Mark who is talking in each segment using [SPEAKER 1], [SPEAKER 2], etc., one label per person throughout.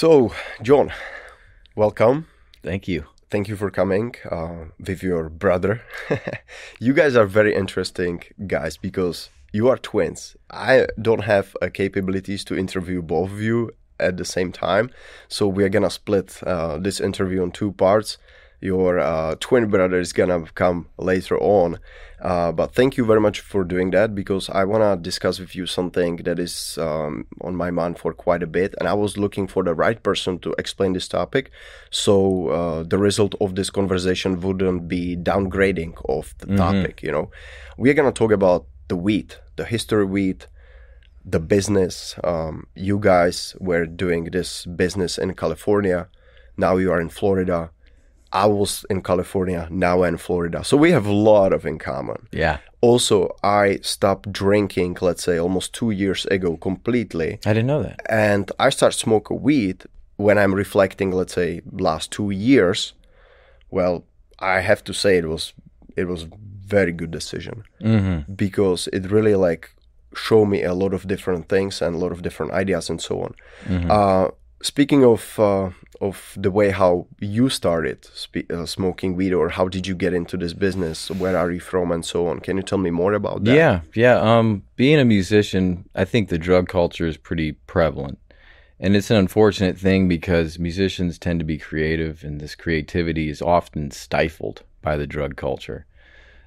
[SPEAKER 1] So, John, welcome.
[SPEAKER 2] Thank you.
[SPEAKER 1] Thank you for coming uh, with your brother. you guys are very interesting guys because you are twins. I don't have uh, capabilities to interview both of you at the same time, so we are gonna split uh, this interview in two parts your uh, twin brother is gonna come later on. Uh, but thank you very much for doing that because I wanna discuss with you something that is um, on my mind for quite a bit, and I was looking for the right person to explain this topic, so uh, the result of this conversation wouldn't be downgrading of the mm-hmm. topic. You know, we are gonna talk about the wheat, the history of wheat, the business. Um, you guys were doing this business in California. Now you are in Florida I was in California, now in Florida. So we have a lot of in common.
[SPEAKER 2] Yeah.
[SPEAKER 1] Also, I stopped drinking, let's say, almost two years ago completely.
[SPEAKER 2] I didn't know that.
[SPEAKER 1] And I start smoking weed when I'm reflecting, let's say, last two years. Well, I have to say it was it was very good decision mm-hmm. because it really like showed me a lot of different things and a lot of different ideas and so on. Mm-hmm. Uh, speaking of uh, of the way how you started uh, smoking weed or how did you get into this business? Where are you from and so on? Can you tell me more about that?
[SPEAKER 2] Yeah yeah um, being a musician i think the drug culture is pretty prevalent. And it's an unfortunate thing because musicians tend to be creative and this creativity is often stifled by the drug culture.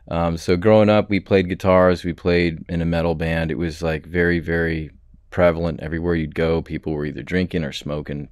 [SPEAKER 2] Um, so growing up we played guitars we played in a metal band. It was like very very prevalent everywhere you'd go people were either drinking or smoking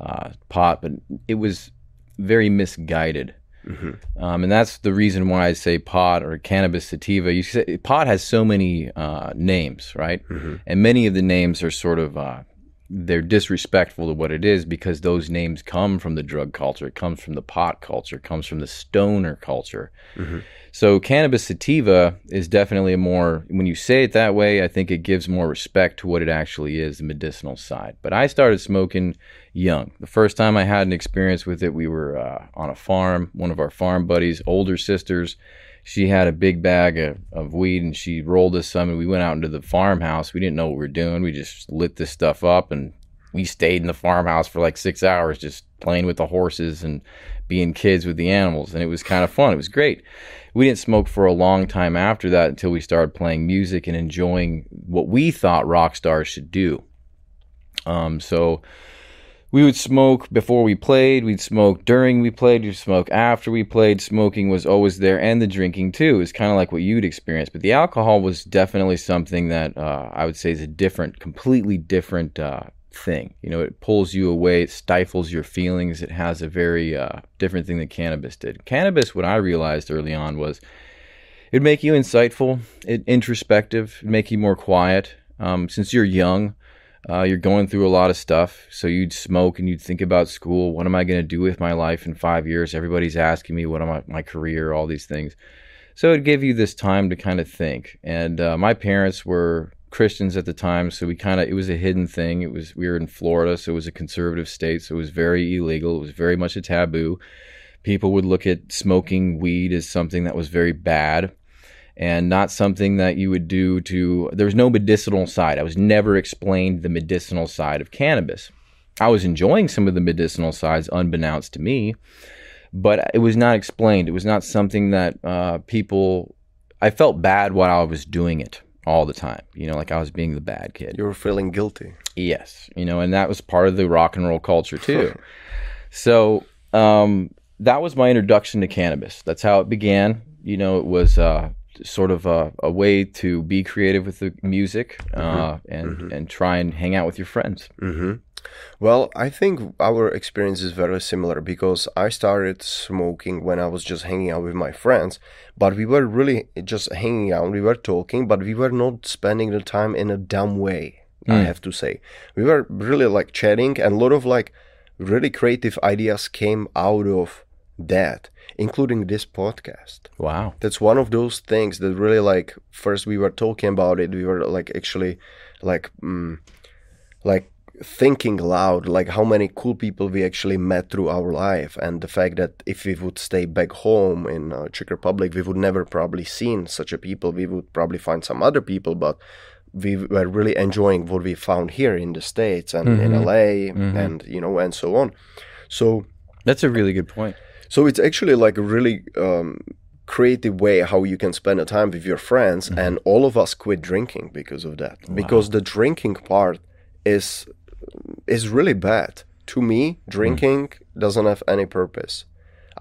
[SPEAKER 2] uh, pot, but it was very misguided. Mm-hmm. Um, and that's the reason why I say pot or cannabis sativa. You say pot has so many uh, names, right? Mm-hmm. And many of the names are sort of uh, they're disrespectful to what it is because those names come from the drug culture, it comes from the pot culture, it comes from the stoner culture. Mm-hmm. So cannabis sativa is definitely a more when you say it that way, I think it gives more respect to what it actually is, the medicinal side. But I started smoking young. The first time I had an experience with it, we were uh, on a farm. One of our farm buddies, older sisters, she had a big bag of, of weed and she rolled us some and we went out into the farmhouse. We didn't know what we were doing. We just lit this stuff up and we stayed in the farmhouse for like six hours just playing with the horses and being kids with the animals. And it was kind of fun. It was great. We didn't smoke for a long time after that until we started playing music and enjoying what we thought rock stars should do. Um, so we would smoke before we played, we'd smoke during we played, we'd smoke after we played. Smoking was always there, and the drinking too is kind of like what you'd experience. But the alcohol was definitely something that uh, I would say is a different, completely different uh, thing. You know, it pulls you away, it stifles your feelings. It has a very uh, different thing that cannabis did. Cannabis, what I realized early on was it'd make you insightful, it, introspective, make you more quiet. Um, since you're young, uh, you're going through a lot of stuff. So you'd smoke and you'd think about school. What am I going to do with my life in five years? Everybody's asking me what am I, my career, all these things. So it gave you this time to kind of think. And uh, my parents were Christians at the time, so we kind of it was a hidden thing. It was we were in Florida, so it was a conservative state, so it was very illegal. It was very much a taboo. People would look at smoking weed as something that was very bad and not something that you would do to there's no medicinal side. I was never explained the medicinal side of cannabis. I was enjoying some of the medicinal sides unbeknownst to me but it was not explained. It was not something that uh, people i felt bad while i was doing it all the time you know like i was being the bad kid.
[SPEAKER 1] You were feeling guilty.
[SPEAKER 2] Yes you know and that was part of the rock and roll culture too. So um, that was my introduction to cannabis. That's how it began. You know it was uh, sort of a, a, way to be creative with the music uh, mm-hmm. and mm-hmm. and try and hang out with your friends.
[SPEAKER 1] Mm-hmm. Well, I think our experience is very similar because I started smoking when I was just hanging out with my friends, but we were really just hanging out. We were talking, but we were not spending the time in a dumb way. Mm. I have to say, we were really like chatting, and a lot of like really creative ideas came out of that including this podcast.
[SPEAKER 2] Wow.
[SPEAKER 1] That's one of those things that really like first we were talking about it, we were like actually like mm, like thinking loud like how many cool people we actually met through our life and the fact that if we would stay back home in uh, Czech Republic we would never probably seen such a people we would probably find some other people but we were really enjoying what we found here in the states and in LA and you know and so on. So
[SPEAKER 2] That's a really good point.
[SPEAKER 1] So it's actually like a really um, creative way how you can spend a time with your friends, and all of us quit drinking because of that. Because the drinking part is is really bad. To me, drinking doesn't have any purpose.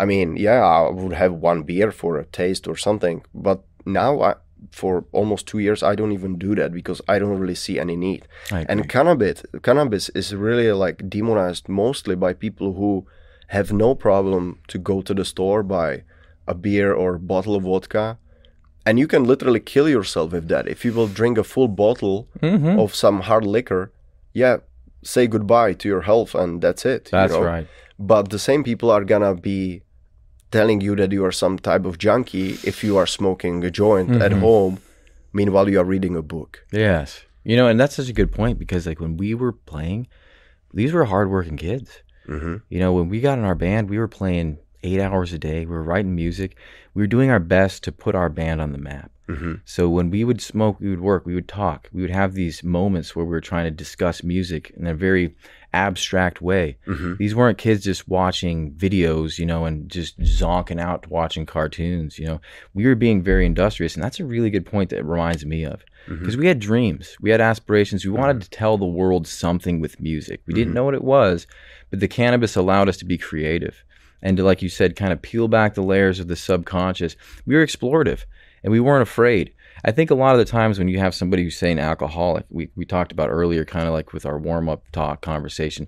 [SPEAKER 1] I mean, yeah, I would have one beer for a taste or something, but now I, for almost two years, I don't even do that because I don't really see any need. And cannabis, cannabis is really like demonized mostly by people who have no problem to go to the store buy a beer or bottle of vodka, and you can literally kill yourself with that. If you will drink a full bottle
[SPEAKER 2] Mm-hmm.
[SPEAKER 1] of some hard liquor, yeah, say goodbye to your health, and that's it. you
[SPEAKER 2] That's
[SPEAKER 1] know?
[SPEAKER 2] right.
[SPEAKER 1] But the same people are gonna be telling you that you are some type of junkie if you are smoking a joint at
[SPEAKER 2] Mm-hmm.
[SPEAKER 1] home, meanwhile you are reading a book.
[SPEAKER 2] Yes. You know, and that's such a good point because like when we were playing, these were hardworking kids.
[SPEAKER 1] Mm-hmm.
[SPEAKER 2] You know, when we got in our band, we were playing eight hours a day. We were writing music. We were doing our best to put our band on the map.
[SPEAKER 1] Mm-hmm.
[SPEAKER 2] So when we would smoke, we would work, we would talk, we would have these moments where we were trying to discuss music in a very abstract way.
[SPEAKER 1] Mm-hmm.
[SPEAKER 2] These weren't kids just watching videos, you know, and just zonking out watching cartoons, you know. We were being very industrious, and that's a really good point that it reminds me of. Because we had dreams, we had aspirations, we wanted to tell the world something with music. We didn't know what it was, but the cannabis allowed us to be creative and to, like you said, kind of peel back the layers of the subconscious. We were explorative and we weren't afraid. I think a lot of the times when you have somebody who's saying alcoholic, we, we talked about earlier, kind of like with our warm up talk conversation,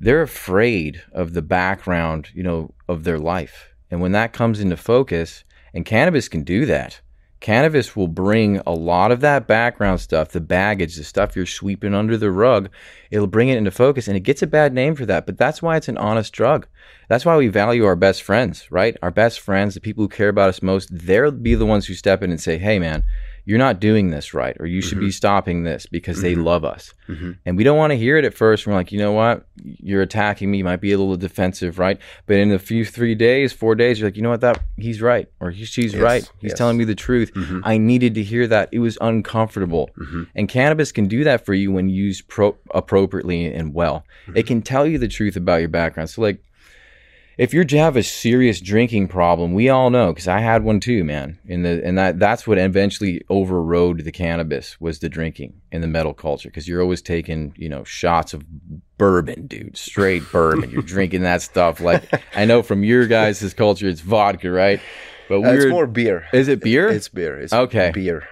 [SPEAKER 2] they're afraid of the background, you know, of their life. And when that comes into focus, and cannabis can do that, cannabis will bring a lot of that background stuff, the baggage, the stuff you're sweeping under the rug, it'll bring it into focus and it gets a bad name for that. But that's why it's an honest drug. That's why we value our best friends, right? Our best friends, the people who care about us most, they'll be the ones who step in and say, hey, man, you're not doing this right, or you should be mm-hmm. stopping this because they mm-hmm. love us. Mm-hmm. And we don't want to hear it at first. We're like, you know what? You're attacking me. You might be a little defensive, right? But in a few three days, four days, you're like, you know what? That he's right, or he, she's
[SPEAKER 1] Yes,
[SPEAKER 2] right. He's
[SPEAKER 1] yes.
[SPEAKER 2] telling me the truth. I needed to hear that. It was uncomfortable. And cannabis can do that for you when used pro- appropriately and well. It can tell you the truth about your background. So, like, if you have a serious drinking problem, we all know because I had one too, man. And the and that that's what eventually overrode the cannabis was the drinking in the metal culture because you're always taking you know shots of bourbon, dude, straight bourbon. you're drinking that stuff like I know from your guys' culture it's vodka, right? But
[SPEAKER 1] Uh, it's more beer.
[SPEAKER 2] is it beer?
[SPEAKER 1] It's beer. It's
[SPEAKER 2] Okay.
[SPEAKER 1] beer.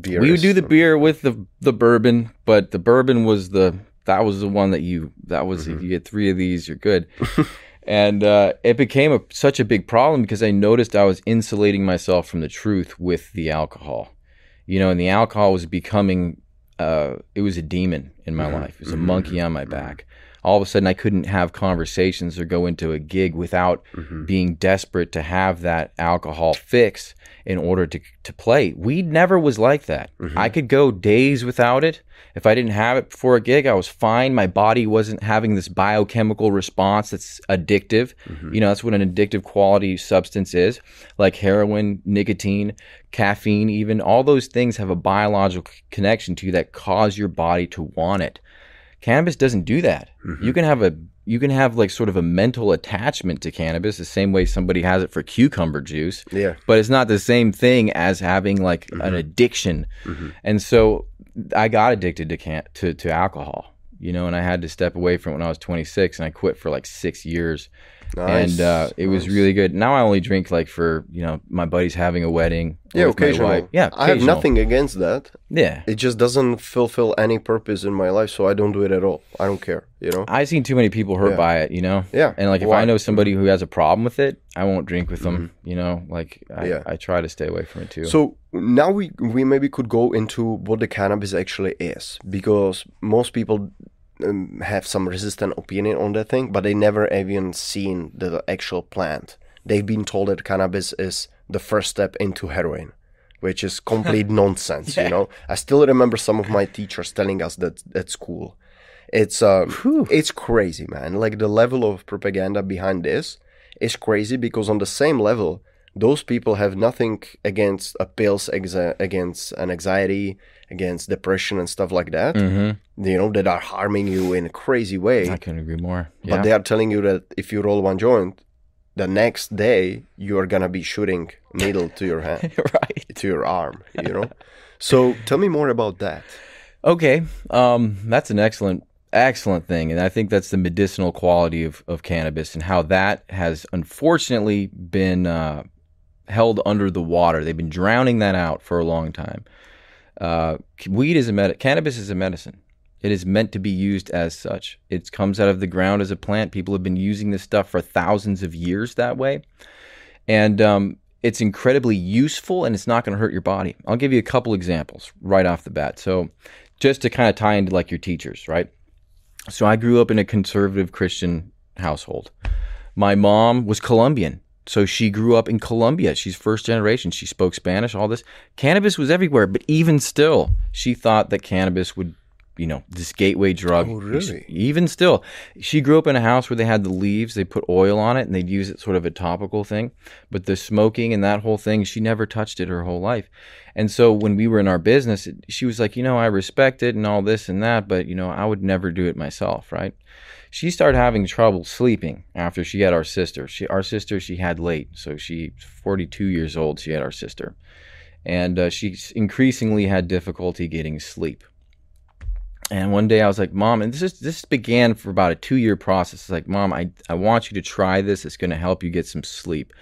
[SPEAKER 1] Beer.
[SPEAKER 2] we would do the beer with the the bourbon, but the bourbon was the that was the one that you that was
[SPEAKER 1] Mm-hmm.
[SPEAKER 2] if you get three of these, you're good. and uh, it became a, such a big problem because I noticed I was insulating myself from the truth with the alcohol, you know, and the alcohol was becoming uh, it was a demon in my life. It was a monkey on my back. All of a sudden, I couldn't have conversations or go into a gig without being desperate to have that alcohol fix in order to to play. Weed never was like that. Mm-hmm. I could go days without it. If I didn't have it before a gig, I was fine. My body wasn't having this biochemical response that's addictive. Mm-hmm. You know, that's what an addictive quality substance is, like heroin, nicotine, caffeine, even. All those things have a biological connection to you that cause your body to want it. Cannabis doesn't do that. Mm-hmm. You can have a you can have like sort of a mental attachment to cannabis the same way somebody has it for cucumber juice
[SPEAKER 1] Yeah.
[SPEAKER 2] but it's not the same thing as having like an mm-hmm. addiction. Mm-hmm. And so I got addicted to can to to alcohol, you know, and I had to step away from it when I was 26 and I quit for like 6 years.
[SPEAKER 1] Nice.
[SPEAKER 2] And uh, it was really good. Now I only drink like for, you know, my buddy's having a wedding.
[SPEAKER 1] Yeah, occasional.
[SPEAKER 2] Yeah,
[SPEAKER 1] I have nothing against that.
[SPEAKER 2] Yeah.
[SPEAKER 1] It just doesn't fulfill any purpose in my life, so I don't do it at all. I don't care, you know?
[SPEAKER 2] I've seen too many people hurt
[SPEAKER 1] Yeah.
[SPEAKER 2] by it, you know?
[SPEAKER 1] Yeah.
[SPEAKER 2] And like if
[SPEAKER 1] Why?
[SPEAKER 2] I know somebody who has a problem with it, I won't drink with them, you know? Like I,
[SPEAKER 1] Yeah.
[SPEAKER 2] I try to stay away from it too.
[SPEAKER 1] So now we we maybe could go into what the cannabis actually is, because most people um, have some resistant opinion on that thing, but they never even seen the actual plant. They've been told that cannabis is the first step into heroin, which is complete nonsense. You know, I still remember some of my teachers telling us that at school. It's um, it's crazy, man. Like the level of propaganda behind this is crazy because on the same level, those people have nothing against pills exa- against an anxiety, against depression and stuff like that.
[SPEAKER 2] Mm-hmm.
[SPEAKER 1] You know that are harming you in a crazy way.
[SPEAKER 2] I couldn't agree more.
[SPEAKER 1] But they are telling you that if you roll one joint, the next day you are gonna be shooting needle to your hand,
[SPEAKER 2] right.
[SPEAKER 1] to your arm. You know. so tell me more about that.
[SPEAKER 2] Okay, um, that's an excellent, excellent thing, and I think that's the medicinal quality of, of cannabis and how that has unfortunately been uh, held under the water. They've been drowning that out for a long time. Uh, weed is a med- cannabis is a medicine. It is meant to be used as such. It comes out of the ground as a plant. People have been using this stuff for thousands of years that way, and um, it's incredibly useful and it's not going to hurt your body. I'll give you a couple examples right off the bat. So, just to kind of tie into like your teachers, right? So, I grew up in a conservative Christian household. My mom was Colombian. So she grew up in Colombia. She's first generation. She spoke Spanish, all this. Cannabis was everywhere, but even still, she thought that cannabis would, you know, this gateway drug.
[SPEAKER 1] Oh, really?
[SPEAKER 2] Even still, she grew up in a house where they had the leaves, they put oil on it, and they'd use it sort of a topical thing. But the smoking and that whole thing, she never touched it her whole life. And so when we were in our business, she was like, you know, I respect it and all this and that, but, you know, I would never do it myself, right? She started having trouble sleeping after she had our sister. She, our sister, she had late. So she's 42 years old. She had our sister. And uh, she increasingly had difficulty getting sleep. And one day I was like, Mom, and this is this began for about a two year process. It's like, Mom, I, I want you to try this. It's going to help you get some sleep.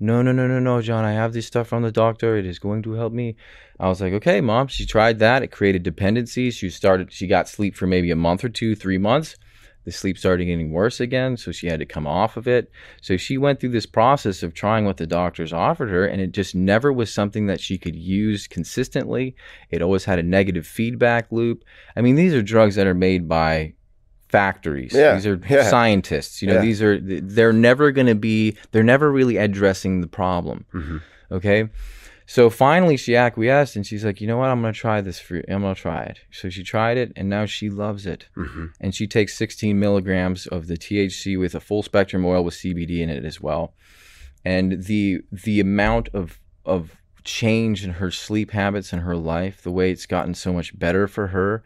[SPEAKER 2] No, no, no, no, no, John. I have this stuff from the doctor. It is going to help me. I was like, okay, Mom. She tried that. It created dependencies. She started. She got sleep for maybe a month or two, three months. The sleep started getting worse again, so she had to come off of it. So she went through this process of trying what the doctors offered her, and it just never was something that she could use consistently. It always had a negative feedback loop. I mean, these are drugs that are made by factories.
[SPEAKER 1] Yeah,
[SPEAKER 2] These are
[SPEAKER 1] yeah.
[SPEAKER 2] scientists. You know,
[SPEAKER 1] Yeah.
[SPEAKER 2] these are they're never going to be they're never really addressing the problem.
[SPEAKER 1] Mhm.
[SPEAKER 2] Okay? So finally she acquiesced and she's like, "You know what? I'm going to try this for I'm going to try it." So she tried it and now she loves it.
[SPEAKER 1] Mhm.
[SPEAKER 2] And she takes 16 milligrams of the THC with a full spectrum oil with CBD in it as well. And the the amount of of change in her sleep habits and her life, the way it's gotten so much better for her,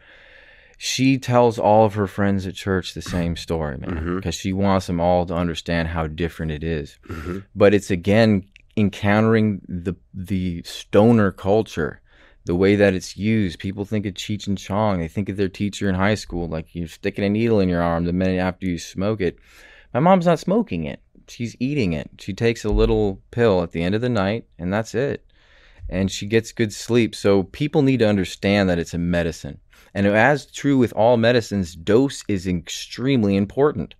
[SPEAKER 2] she tells all of her friends at church the same story, man, because she wants them all to understand how different it is.
[SPEAKER 1] Mhm.
[SPEAKER 2] But it's again encountering the the stoner culture, the way that it's used. People think of Cheech and Chong. They think of their teacher in high school, like you're sticking a needle in your arm the minute after you smoke it. My mom's not smoking it. She's eating it. She takes a little pill at the end of the night, and that's it. And she gets good sleep. So people need to understand that it's a medicine. And as true with all medicines, dose is extremely important.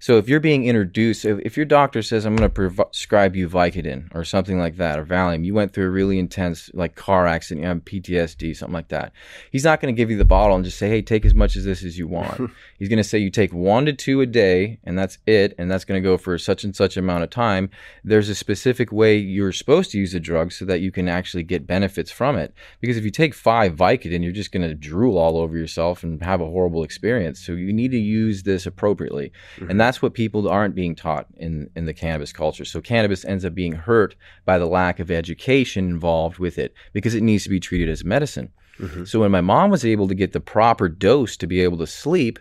[SPEAKER 2] So if you're being introduced, if, if your doctor says, I'm going to prescribe you Vicodin or something like that, or Valium, you went through a really intense like car accident, you have PTSD, something like that. He's not going to give you the bottle and just say, hey, take as much as this as you want. He's going to say you take one to two a day and that's it. And that's going to go for such and such amount of time. There's a specific way you're supposed to use the drug so that you can actually get benefits from it. Because if you take five Vicodin, you're just going to drool all over yourself and have a horrible experience. So you need to use this appropriately. And mm-hmm. That's what people aren't being taught in, in the cannabis culture. So cannabis ends up being hurt by the lack of education involved with it because it needs to be treated as medicine. Mm-hmm. So when my mom was able to get the proper dose to be able to sleep,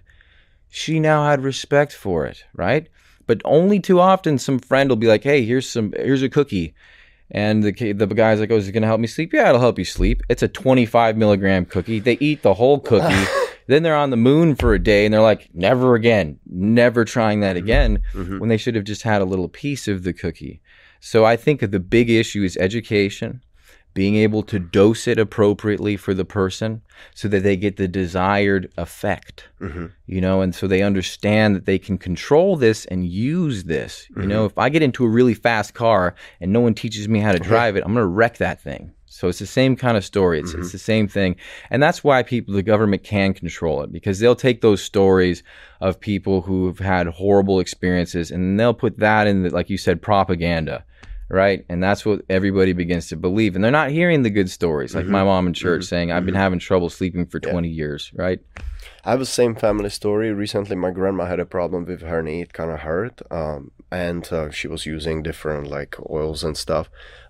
[SPEAKER 2] she now had respect for it, right? But only too often some friend will be like, "Hey, here's some here's a cookie." And the the guy's like, "Oh, is it going to help me sleep?" Yeah, it'll help you sleep. It's a 25 milligram cookie. They eat the whole cookie. then they're on the moon for a day, and they're like, "Never again, never trying that mm-hmm. again." Mm-hmm. When they should have just had a little piece of the cookie. So I think that the big issue is education, being able to dose it appropriately for the person, so that they get the desired effect mm-hmm. you know, and so they understand that they can control this and use this. You know, if I get into a really fast car and no one teaches me how to drive it, I'm going to wreck that thing. So it's the same kind of story. It's, it's the same thing. And that's why people, the government can control it because they'll take those stories of people who've had horrible experiences and they'll put that in, the, like you said, propaganda. Right. And that's what everybody begins to believe. And they're not hearing the good stories, like my mom in church saying, I've been having trouble sleeping for 20 years. Right.
[SPEAKER 1] I have the same family story. Recently, my grandma had a problem with her knee. It kind of hurt. Um, and uh, she was using different like oils and stuff.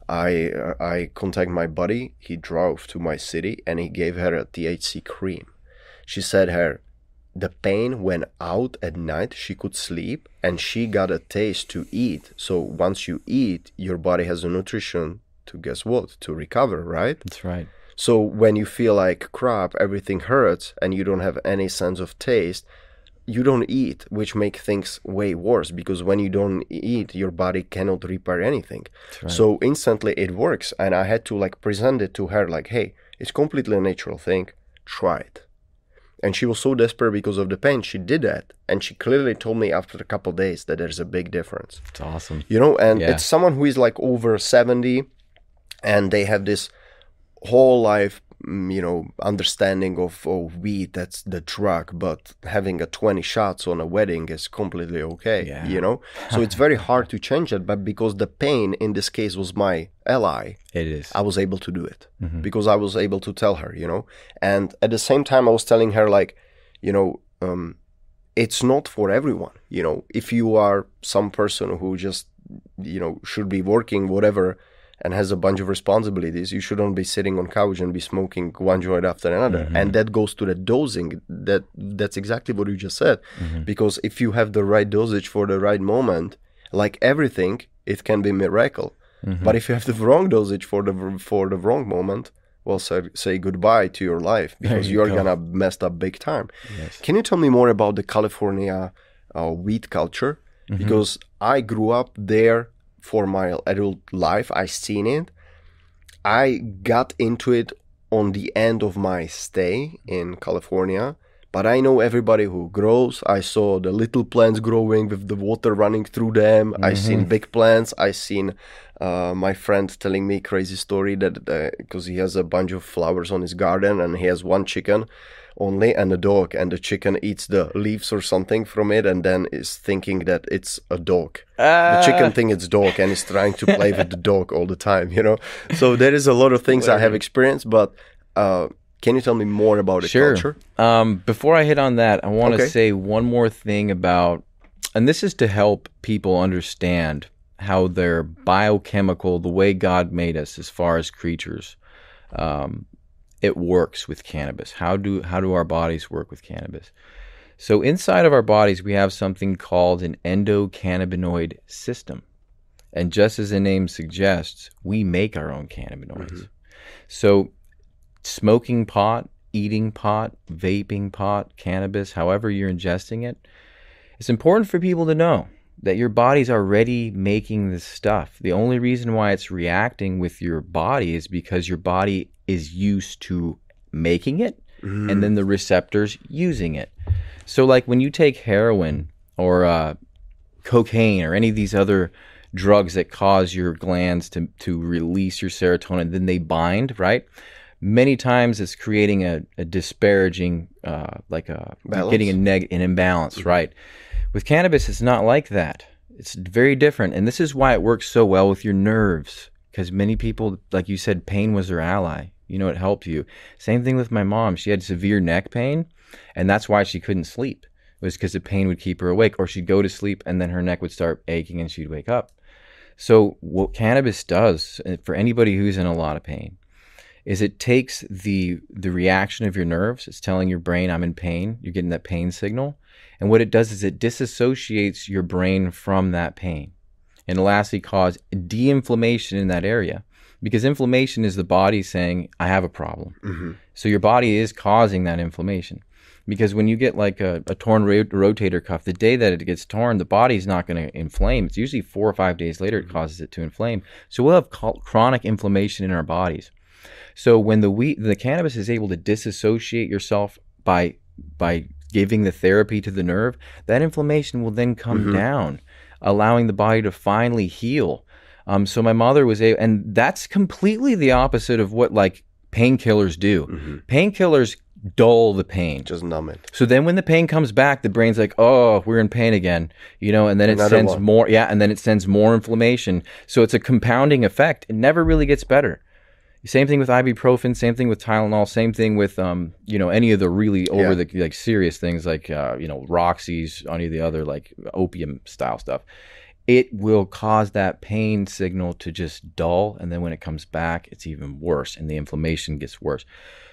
[SPEAKER 1] I uh, I contact my buddy. He drove to my city and he gave her a THC cream. She said her the pain went out at night. She could sleep and she got a taste to eat. So once you eat, your body has the nutrition to guess what to recover, right?
[SPEAKER 2] That's right.
[SPEAKER 1] So when you feel like crap, everything hurts, and you don't have any sense of taste, you don't eat, which make things way worse because when you don't eat, your body cannot repair anything.
[SPEAKER 2] right.
[SPEAKER 1] So instantly it works, and I had to like present it to her like, hey, it's completely a natural thing. Try it. And she was so desperate because of the pain, she did that, and she clearly told me after a couple days that there's a big difference
[SPEAKER 2] It's awesome.
[SPEAKER 1] you know and
[SPEAKER 2] Yeah.
[SPEAKER 1] it's someone who is like over 70 and they have this whole life you know understanding of oh weed that's the drug but having a 20 shots on a wedding is completely okay
[SPEAKER 2] Yeah.
[SPEAKER 1] you know so it's very hard to change it but because the pain in this case was my ally
[SPEAKER 2] It is.
[SPEAKER 1] I was able to do it because I was able to tell her, you know. And at the same time, I was telling her, like, you know, um, it's not for everyone. You know, if you are some person who just, you know, should be working, whatever, and has a bunch of responsibilities, you shouldn't be sitting on couch and be smoking one joint after another. And that goes to the dosing. That that's exactly what you just said. Because if you have the right dosage for the right moment, like everything, it can be miracle. But if you have the wrong dosage for the for the wrong moment, well, say, say goodbye to your life because
[SPEAKER 2] you
[SPEAKER 1] you're
[SPEAKER 2] go.
[SPEAKER 1] gonna mess up big time.
[SPEAKER 2] Yes.
[SPEAKER 1] Can you tell me more about the California uh, weed culture?
[SPEAKER 2] Mm-hmm.
[SPEAKER 1] Because I grew up there for my adult life. I seen it. I got into it on the end of my stay in California. But I know everybody who grows. I saw the little plants growing with the water running through them. I seen big plants. I seen uh, my friend telling me crazy story that because he has a bunch of flowers on his garden and he has one chicken only and a dog and the chicken eats the leaves or something from it and then is thinking that it's a dog. The chicken think it's dog and is trying to play with the dog all the time you know? So there is a lot of things i have experienced but uh, can you tell me more about the
[SPEAKER 2] Sure.
[SPEAKER 1] culture
[SPEAKER 2] Um, before I hit on that, I want to
[SPEAKER 1] Okay.
[SPEAKER 2] say one more thing about, and this is to help people understand how their biochemical, the way God made us as far as creatures, um, it works with cannabis. How do how do our bodies work with cannabis? So inside of our bodies, we have something called an endocannabinoid system, and just as the name suggests, we make our own cannabinoids. Mm-hmm. So smoking pot, eating pot, vaping pot, cannabis, however you're ingesting it, it's important for people to know that your body's already making this stuff. The only reason why it's reacting with your body is because your body is used to making it and then the receptors using it. So, like when you take heroin or uh, cocaine or any of these other drugs that cause your glands to, to release your serotonin, then they bind, right? Many times it's creating a, a disparaging, uh, like a
[SPEAKER 1] Balance.
[SPEAKER 2] getting a neg an imbalance, right? With cannabis, it's not like that. It's very different, and this is why it works so well with your nerves. Because many people, like you said, pain was their ally. You know, it helped you. Same thing with my mom. She had severe neck pain, and that's why she couldn't sleep. It was because the pain would keep her awake, or she'd go to sleep and then her neck would start aching and she'd wake up. So, what cannabis does uh, for anybody who's in a lot of pain is it takes the the reaction of your nerves. It's telling your brain, "I'm in pain." You're getting that pain signal, and what it does is it disassociates your brain from that pain, and it'll actually cause de-inflammation in that area because inflammation is the body saying, "I have a problem." Mm-hmm. So your body is causing that inflammation. Because when you get like a, a torn ro- rotator cuff, the day that it gets torn, the body's not going to inflame. It's usually four or five days later it mm-hmm. causes it to inflame. So we'll have co- chronic inflammation in our bodies. So when the wheat, the cannabis is able to disassociate yourself by by giving the therapy to the nerve, that inflammation will then come mm-hmm. down, allowing the body to finally heal. Um, so my mother was able, and that's completely the opposite of what like painkillers do. Painkillers dull the pain.
[SPEAKER 1] just numb it
[SPEAKER 2] So then when the pain comes back, the brain's like, "Oh, we're in pain again," you know, and then it
[SPEAKER 1] Another
[SPEAKER 2] sends
[SPEAKER 1] one.
[SPEAKER 2] more, yeah, and then it sends more inflammation. So it's a compounding effect. It never really gets better. Same thing with ibuprofen. Same thing with Tylenol. Same thing with um, you know, any of the really over the like serious things like uh, you know, Roxy's, any of the other like opium style stuff. It will cause that pain signal to just dull. And then when it comes back, it's even worse and the inflammation gets worse.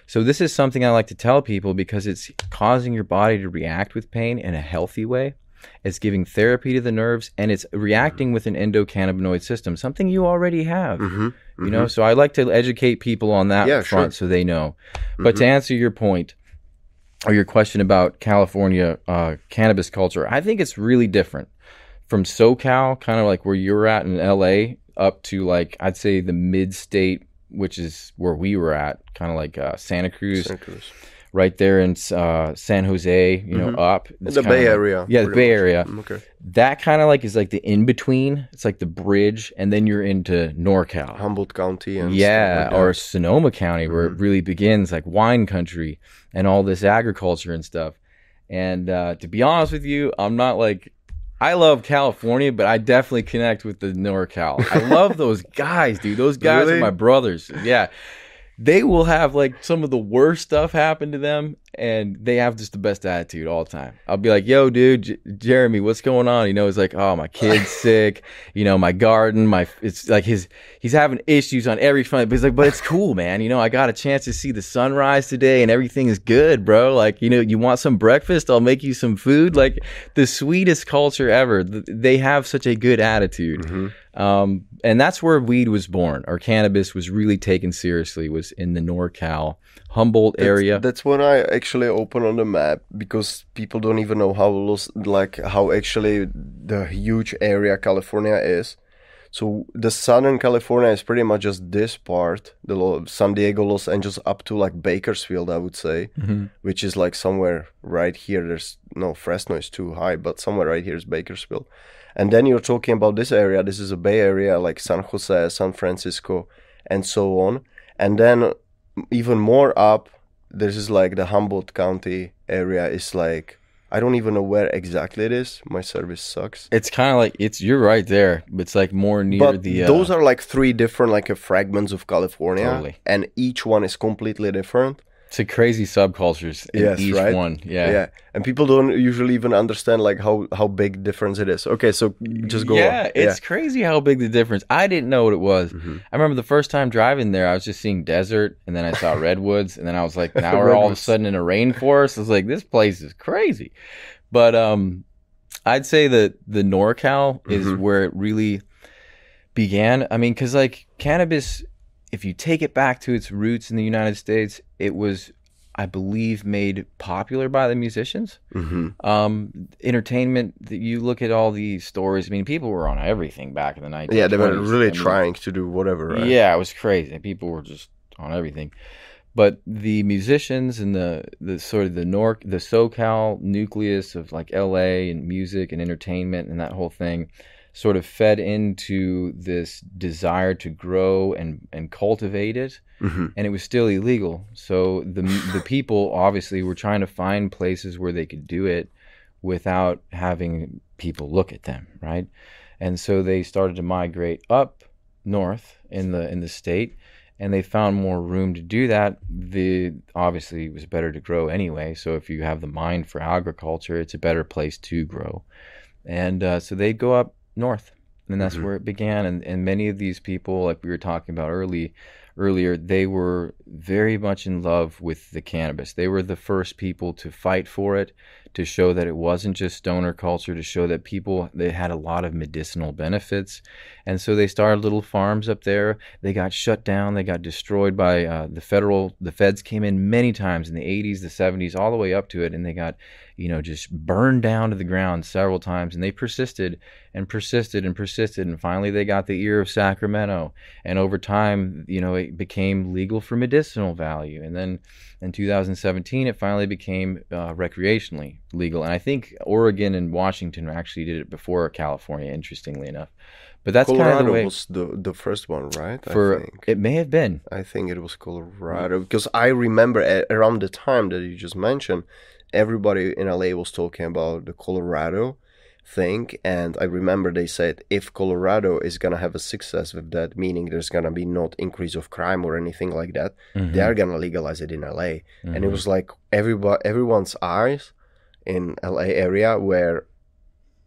[SPEAKER 2] So, this is something I like to tell people because it's causing your body to react with pain in a healthy way. It's giving therapy to the nerves and it's reacting with an endocannabinoid system, something you already have.
[SPEAKER 1] Mhm,
[SPEAKER 2] You know, so I like to educate people on that
[SPEAKER 1] Yeah,
[SPEAKER 2] front
[SPEAKER 1] sure.
[SPEAKER 2] so they know. But to answer your point or your question about California uh, cannabis culture, I think it's really different from SoCal, kind of like where you're at in LA, up to like I'd say the mid state, which is where we were at, kind of like uh, Santa Cruz,
[SPEAKER 1] Santa Cruz.
[SPEAKER 2] right there in uh, San Jose, you know, up It's
[SPEAKER 1] Mm-hmm. the
[SPEAKER 2] kinda
[SPEAKER 1] Bay
[SPEAKER 2] like-
[SPEAKER 1] Area.
[SPEAKER 2] Yeah, the Bay
[SPEAKER 1] much.
[SPEAKER 2] Area
[SPEAKER 1] Mm, Okay.
[SPEAKER 2] that kind of like is like the in between. It's like the bridge, and then you're into NorCal.
[SPEAKER 1] Humboldt County and
[SPEAKER 2] yeah,
[SPEAKER 1] like
[SPEAKER 2] or.
[SPEAKER 1] Mm-hmm.
[SPEAKER 2] Sonoma County, where it really begins, like wine country and all this agriculture and stuff. And uh, to be honest with you, I'm not like I love California, but I definitely connect with the NorCal. I love those guys, dude. Those guys
[SPEAKER 1] Really?
[SPEAKER 2] are my brothers. Yeah. They will have like some of the worst stuff happen to them, and they have just the best attitude all the time. I'll be like, "Yo, dude, J- Jeremy, what's going on?" You know, he's like, "Oh, my kid's sick. You know, my garden, my it's like his he's having issues on every front." But he's like, "But it's cool, man. You know, I got a chance to see the sunrise today, and everything is good, bro. Like, you know, you want some breakfast? I'll make you some food. Like, the sweetest culture ever. They have such a good attitude."
[SPEAKER 1] Mhm.
[SPEAKER 2] Um, and that's where weed was born, or cannabis was really taken seriously, was in the NorCal, Humboldt
[SPEAKER 1] That's-
[SPEAKER 2] area.
[SPEAKER 1] That's when I actually open on the map because people don't even know how los, like how actually the huge area California is. So the Southern California is pretty much just this part, the Lo- San Diego, Los Angeles, up to like Bakersfield, I would say,
[SPEAKER 2] Mhm.
[SPEAKER 1] which is like somewhere right here. There's no Fresno is too high, but somewhere right here is Bakersfield. And then you're talking about this area. This is a Bay Area, like San Jose, San Francisco, and so on. And then even more up, this is like the Humboldt County area. Is like I don't even know where exactly it is. My service sucks.
[SPEAKER 2] It's kind of like it's you're right there. But it's like more near
[SPEAKER 1] But
[SPEAKER 2] the. Uh,
[SPEAKER 1] those are like three different like uh, fragments of California,
[SPEAKER 2] Totally.
[SPEAKER 1] and each one is completely different.
[SPEAKER 2] It's a crazy subcultures in
[SPEAKER 1] Yes,
[SPEAKER 2] each
[SPEAKER 1] right?
[SPEAKER 2] one. Yeah.
[SPEAKER 1] Yeah. and people don't usually even understand like how how big difference it is. Okay, so just go
[SPEAKER 2] yeah,
[SPEAKER 1] on.
[SPEAKER 2] it's crazy how big the difference. I didn't know what it was.
[SPEAKER 1] Mhm.
[SPEAKER 2] I remember the first time driving there, I was just seeing desert, and then I saw redwoods, and then I was like, now we're all of a sudden in a rainforest. I was like, this place is crazy. But um, I'd say that the NorCal is
[SPEAKER 1] Mhm.
[SPEAKER 2] where it really began. I mean, because like cannabis, if you take it back to its roots in the United States, it was, I believe, made popular by the musicians
[SPEAKER 1] Mhm.
[SPEAKER 2] um entertainment that you look at all these stories i mean people were on everything back in the 1920s
[SPEAKER 1] Yeah, they were really
[SPEAKER 2] I mean,
[SPEAKER 1] trying to do whatever. Right?
[SPEAKER 2] yeah it was crazy people were just on everything but the musicians and the the sort of the nor the socal nucleus of like la and music and entertainment and that whole thing sort of fed into this desire to grow and and cultivate it
[SPEAKER 1] Mhm.
[SPEAKER 2] and it was still illegal. So the the people obviously were trying to find places where they could do it without having people look at them, right? And so they started to migrate up north in the in the state and they found more room to do that. The obviously it was better to grow anyway. So if you have the mind for agriculture, it's a better place to grow. And uh, so they'd go up north, and that's
[SPEAKER 1] Mhm.
[SPEAKER 2] where it began. And and many of these people, like we were talking about early earlier, they were very much in love with the cannabis. They were the first people to fight for it, to show that it wasn't just stoner culture, to show that people they had a lot of medicinal benefits. And so they started little farms up there. They got shut down. They got destroyed by uh, the federal. The feds came in many times in the 80s, the 70s, all the way up to it, and they got, you know, just burned down to the ground several times. And they persisted and persisted and persisted, and finally they got the ear of Sacramento. And over time, you know, it became legal for medicinal value. And then in 2017, it finally became uh, recreationally legal. And I think Oregon and Washington actually did it before California, interestingly enough. But that's kind of
[SPEAKER 1] Colorado
[SPEAKER 2] the way.
[SPEAKER 1] was the the first one, right?
[SPEAKER 2] for
[SPEAKER 1] I think.
[SPEAKER 2] it may have been
[SPEAKER 1] I think it was Colorado because I remember a- around the time that you just mentioned, everybody in LA was talking about the Colorado thing, and I remember they said if Colorado is gonna have a success with that, meaning there's gonna be not increase of crime or anything like that,
[SPEAKER 2] Mm-hmm.
[SPEAKER 1] they are gonna legalize it in LA, and it
[SPEAKER 2] Mhm.
[SPEAKER 1] was like everybody, everyone's eyes in LA area were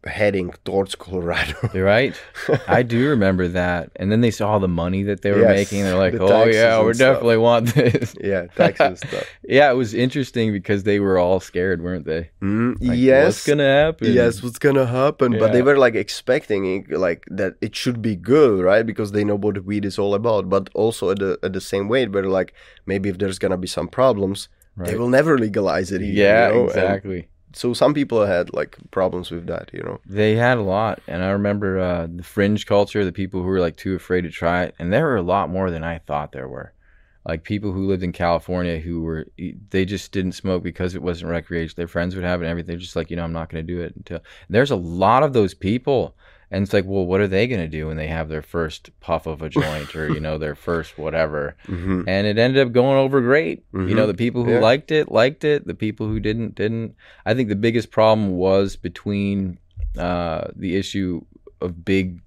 [SPEAKER 1] heading towards Colorado.
[SPEAKER 2] Right. I do remember that. And then they saw the money that they were
[SPEAKER 1] Yes,
[SPEAKER 2] making. They're like,
[SPEAKER 1] the
[SPEAKER 2] "Oh yeah, we definitely want this."
[SPEAKER 1] yeah, taxes stuff.
[SPEAKER 2] yeah, it was interesting because they were all scared, weren't they?
[SPEAKER 1] Mm,
[SPEAKER 2] Like,
[SPEAKER 1] yes,
[SPEAKER 2] what's gonna happen?
[SPEAKER 1] yes, what's gonna happen? But they were like expecting it, like that it should be good, right? Because they know what weed is all about. But also at the at the same way, they're like maybe if there's gonna be some problems, they will never legalize it. Either,
[SPEAKER 2] Yeah,
[SPEAKER 1] you know? And
[SPEAKER 2] exactly.
[SPEAKER 1] So some people had like problems with that, you know.
[SPEAKER 2] They had a lot, and I remember uh, the fringe culture, the people who were like too afraid to try it, and there were a lot more than I thought there were. Like people who lived in California who were they just didn't smoke because it wasn't recreational. Their friends would have it and everything. They're just like, you know, I'm not going to do it until. There's a lot of those people, and it's like, well, what are they going to do when they have their first puff of a joint or you know their first whatever?
[SPEAKER 1] hmm
[SPEAKER 2] and it ended up going over great. You know,
[SPEAKER 1] Mhm.
[SPEAKER 2] the people who
[SPEAKER 1] Yeah.
[SPEAKER 2] liked it liked it. The people who didn't didn't. I think the biggest problem was between uh, the issue of big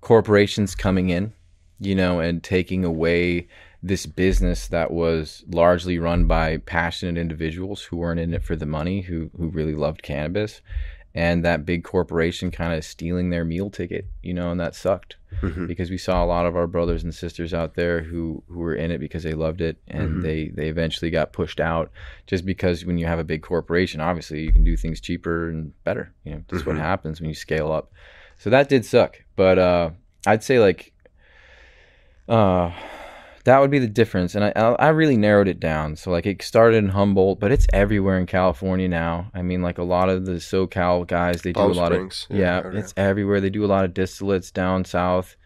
[SPEAKER 2] corporations coming in, you know, and taking away this business that was largely run by passionate individuals who weren't in it for the money, who who really loved cannabis. And that big corporation kind of stealing their meal ticket, you know, and that sucked
[SPEAKER 1] hmm
[SPEAKER 2] because we saw a lot of our brothers and sisters out there who who were in it because they loved it and
[SPEAKER 1] Mhm.
[SPEAKER 2] they they eventually got pushed out just because when you have a big corporation obviously you can do things cheaper and better you know that's
[SPEAKER 1] Mhm.
[SPEAKER 2] what happens when you scale up so that did suck but uh i'd say like uh that would be the difference and I, I really narrowed it down. So like it started in humboldt but it's everywhere in california now. I mean like a lot of the socal guys they do
[SPEAKER 1] Palm
[SPEAKER 2] a lot
[SPEAKER 1] Springs,
[SPEAKER 2] of
[SPEAKER 1] yeah,
[SPEAKER 2] yeah, it's everywhere. They do a lot of distillates down south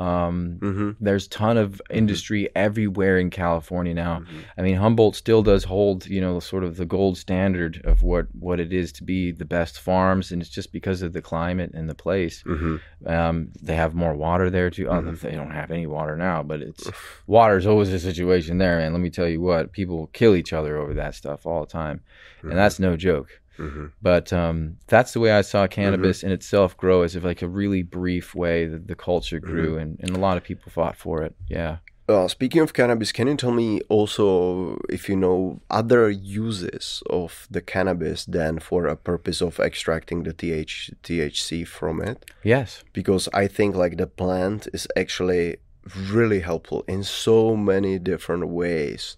[SPEAKER 2] um
[SPEAKER 1] hmm
[SPEAKER 2] there's ton of industry everywhere in California now.
[SPEAKER 1] Mhm.
[SPEAKER 2] I mean, Humboldt still does hold, you know, sort of the gold standard of what what it is to be the best farms, and it's just because of the climate and the place.
[SPEAKER 1] hmm
[SPEAKER 2] Um, they have more water there too. Oh,
[SPEAKER 1] Mhm.
[SPEAKER 2] they don't have any water now, but it's water's always a situation there. And let me tell you what, people kill each other over that stuff all the time, and that's no joke.
[SPEAKER 1] Hmm
[SPEAKER 2] But um, that's the way I saw cannabis in itself grow, as if like a really brief way that the culture grew, and, and a lot of people fought for it. Yeah.
[SPEAKER 1] Uh, speaking of cannabis, can you tell me also if you know other uses of the cannabis than for a purpose of extracting the TH, THC from it?
[SPEAKER 2] Yes.
[SPEAKER 1] Because I think like the plant is actually really helpful in so many different ways.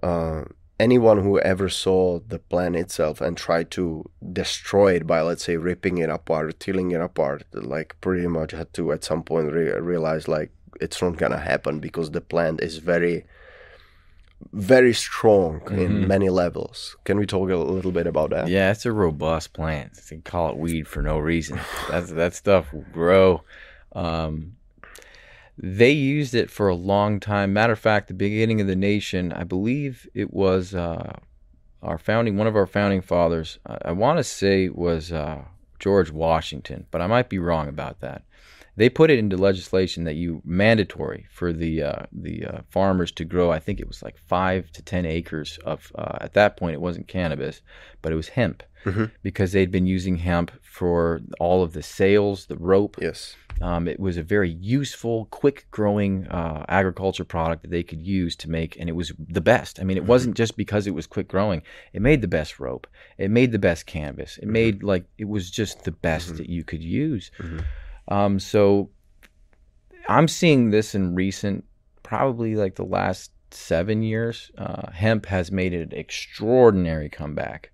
[SPEAKER 1] Uh, anyone who ever saw the plant itself and tried to destroy it by let's say ripping it apart, tilling it apart, like pretty much had to at some point re- realize like it's not gonna happen because the plant is very very strong
[SPEAKER 2] Mhm.
[SPEAKER 1] in many levels. Can we talk a little bit about that?
[SPEAKER 2] Yeah, it's a robust plant. They call it weed for no reason. That's that stuff will grow. Um, they used it for a long time. Matter of fact, the beginning of the nation, I believe it was uh, our founding, one of our founding fathers. I, I want to say was uh, George Washington, but I might be wrong about that. They put it into legislation that you mandatory for the uh, the uh, farmers to grow. I think it was like five to ten acres of. Uh, at that point, it wasn't cannabis, but it was hemp
[SPEAKER 1] Mhm.
[SPEAKER 2] because they'd been using hemp for all of the sails, the rope.
[SPEAKER 1] Yes.
[SPEAKER 2] Um, it was a very useful, quick growing uh, agriculture product that they could use to make, and it was the best. I mean, it wasn't just because it was quick growing, it made the best rope, it made the best canvas, it made like it was just the best
[SPEAKER 1] Mhm.
[SPEAKER 2] that you could use.
[SPEAKER 1] Mhm.
[SPEAKER 2] Um, so I'm seeing this in recent, probably like the last seven years. Uh, hemp has made an extraordinary comeback.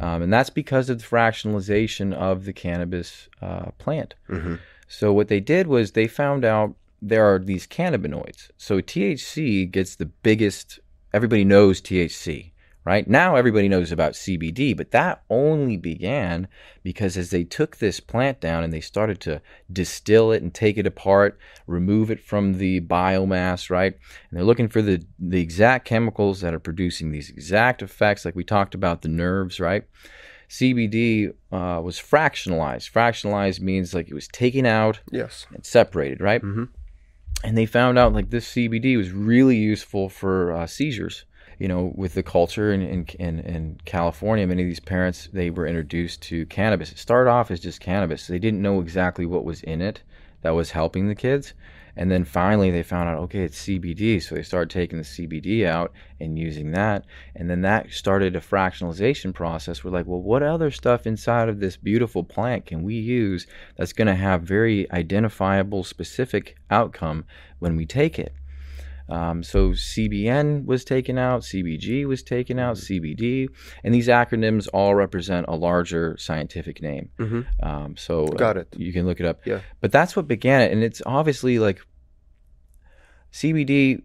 [SPEAKER 2] Um, and that's because of the fractionalization of the cannabis uh, plant.
[SPEAKER 1] hmm
[SPEAKER 2] So what they did was they found out there are these cannabinoids. So THC gets the biggest. Everybody knows THC, right? Now everybody knows about CBD, but that only began because as they took this plant down and they started to distill it and take it apart, remove it from the biomass, right? And they're looking for the the exact chemicals that are producing these exact effects, like we talked about the nerves, right? CBD uh, was fractionalized. Fractionalized means like it was taken out
[SPEAKER 1] Yes.
[SPEAKER 2] and separated, right?
[SPEAKER 1] hmm
[SPEAKER 2] And they found out like this CBD was really useful for uh, seizures. You know, with the culture in, in in in California, many of these parents they were introduced to cannabis. It started off as just cannabis. They didn't know exactly what was in it that was helping the kids, And then finally they found out, okay, it's CBD. So they started taking the CBD out and using that. And then that started a fractionalization process. We're like, well, what other stuff inside of this beautiful plant can we use that's going to have very identifiable, specific outcome when we take it? Um, so CBN was taken out, CBG was taken out, CBD, and these acronyms all represent a larger scientific name.
[SPEAKER 1] Mm-hmm.
[SPEAKER 2] Um, so uh,
[SPEAKER 1] Got it.
[SPEAKER 2] You can look it up.
[SPEAKER 1] Yeah.
[SPEAKER 2] But that's what began it, and it's obviously like CBD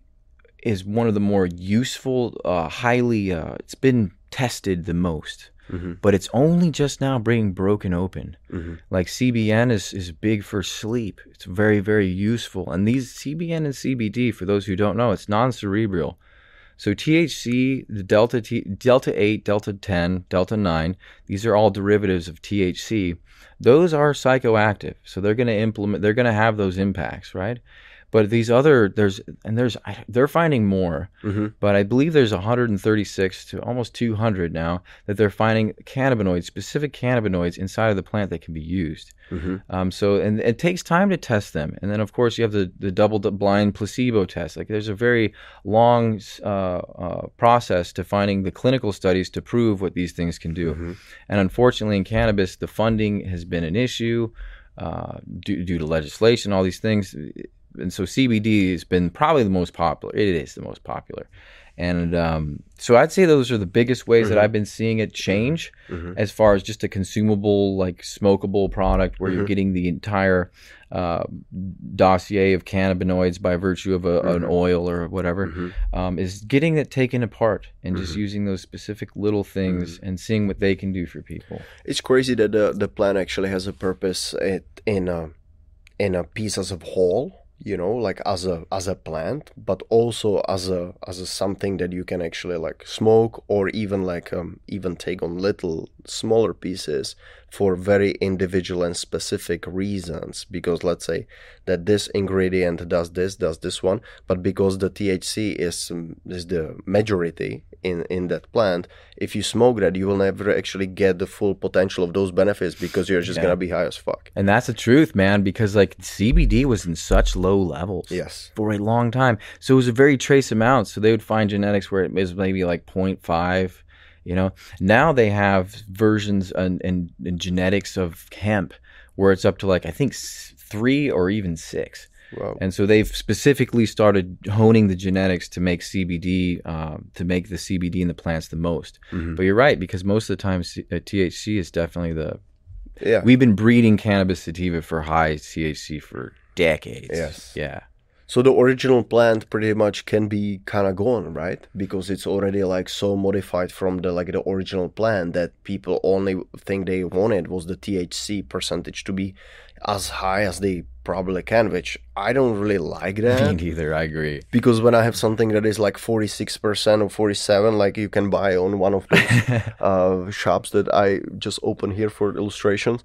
[SPEAKER 2] is one of the more useful, uh, highly. Uh, it's been tested the most,
[SPEAKER 1] Mm-hmm.
[SPEAKER 2] but it's only just now being broken open.
[SPEAKER 1] Mm-hmm.
[SPEAKER 2] Like CBN is is big for sleep. It's very very useful, and these CBN and CBD, for those who don't know, it's non-cerebral. So THC, the delta T, delta 8, delta 10, delta 9, these are all derivatives of THC. Those are psychoactive. So they're going to implement they're going to have those impacts, right? But these other there's and there's I- they're finding more,
[SPEAKER 1] Mm-hmm.
[SPEAKER 2] but I believe there's 136 to almost 200 now that they're finding cannabinoids, specific cannabinoids inside of the plant that can be used.
[SPEAKER 1] Mm-hmm.
[SPEAKER 2] Um, so, and it takes time to test them. And then, of course, you have the, the double blind placebo test. Like, there's a very long uh, uh, process to finding the clinical studies to prove what these things can do.
[SPEAKER 1] Mhm.
[SPEAKER 2] And unfortunately, in cannabis, the funding has been an issue uh, due, due to legislation, all these things. And so, CBD has been probably the most popular. It is the most popular. And um, so, I'd say those are the biggest ways that
[SPEAKER 1] Mhm.
[SPEAKER 2] I've been seeing it change
[SPEAKER 1] Mm-hmm.
[SPEAKER 2] as far as just a consumable, like smokable product where you're
[SPEAKER 1] Mhm.
[SPEAKER 2] getting the entire uh, dossier of cannabinoids by virtue of a, an
[SPEAKER 1] Mhm.
[SPEAKER 2] oil or whatever,
[SPEAKER 1] Mm-hmm.
[SPEAKER 2] um, is getting it taken apart and just
[SPEAKER 1] Mhm.
[SPEAKER 2] using those specific little things and seeing what they can do for people.
[SPEAKER 1] It's crazy that the the plant actually has a purpose it, in a in a piece as a whole, you know, like as a as a plant, but also as a as a something that you can actually like smoke or even like um even take on little smaller pieces for very individual and specific reasons. Because let's say that this ingredient does this, does this one, but because the THC is um, is the majority in in that plant, if you smoke that, you will never actually get the full potential of those benefits because you're just
[SPEAKER 2] Yeah.
[SPEAKER 1] gonna be high as fuck.
[SPEAKER 2] And that's the truth, man, because like CBD was in such low levels.
[SPEAKER 1] Yes.
[SPEAKER 2] for a long time. So it was a very trace amount. So they would find genetics where it was maybe like 0.5, you know. Now they have versions and, and, and genetics of hemp where it's up to like, I think three or even six.
[SPEAKER 1] Wow.
[SPEAKER 2] And so they've specifically started honing the genetics to make CBD, um, to make the CBD in the plants the most.
[SPEAKER 1] Mhm.
[SPEAKER 2] But you're right, because most of the time C- uh, THC is definitely the.
[SPEAKER 1] Yeah.
[SPEAKER 2] We've been breeding cannabis sativa for high THC for decades.
[SPEAKER 1] Yes.
[SPEAKER 2] Yeah.
[SPEAKER 1] So the original plant pretty much can be kind of gone, right? Because it's already like so modified from the like the original plant that people only think they wanted was the THC percentage to be as high as they probably can, which I don't really like that.
[SPEAKER 2] Me neither. I agree.
[SPEAKER 1] because when I have something that is like 46% or 47 like you can buy on one of those uh, shops that I just open here for illustrations.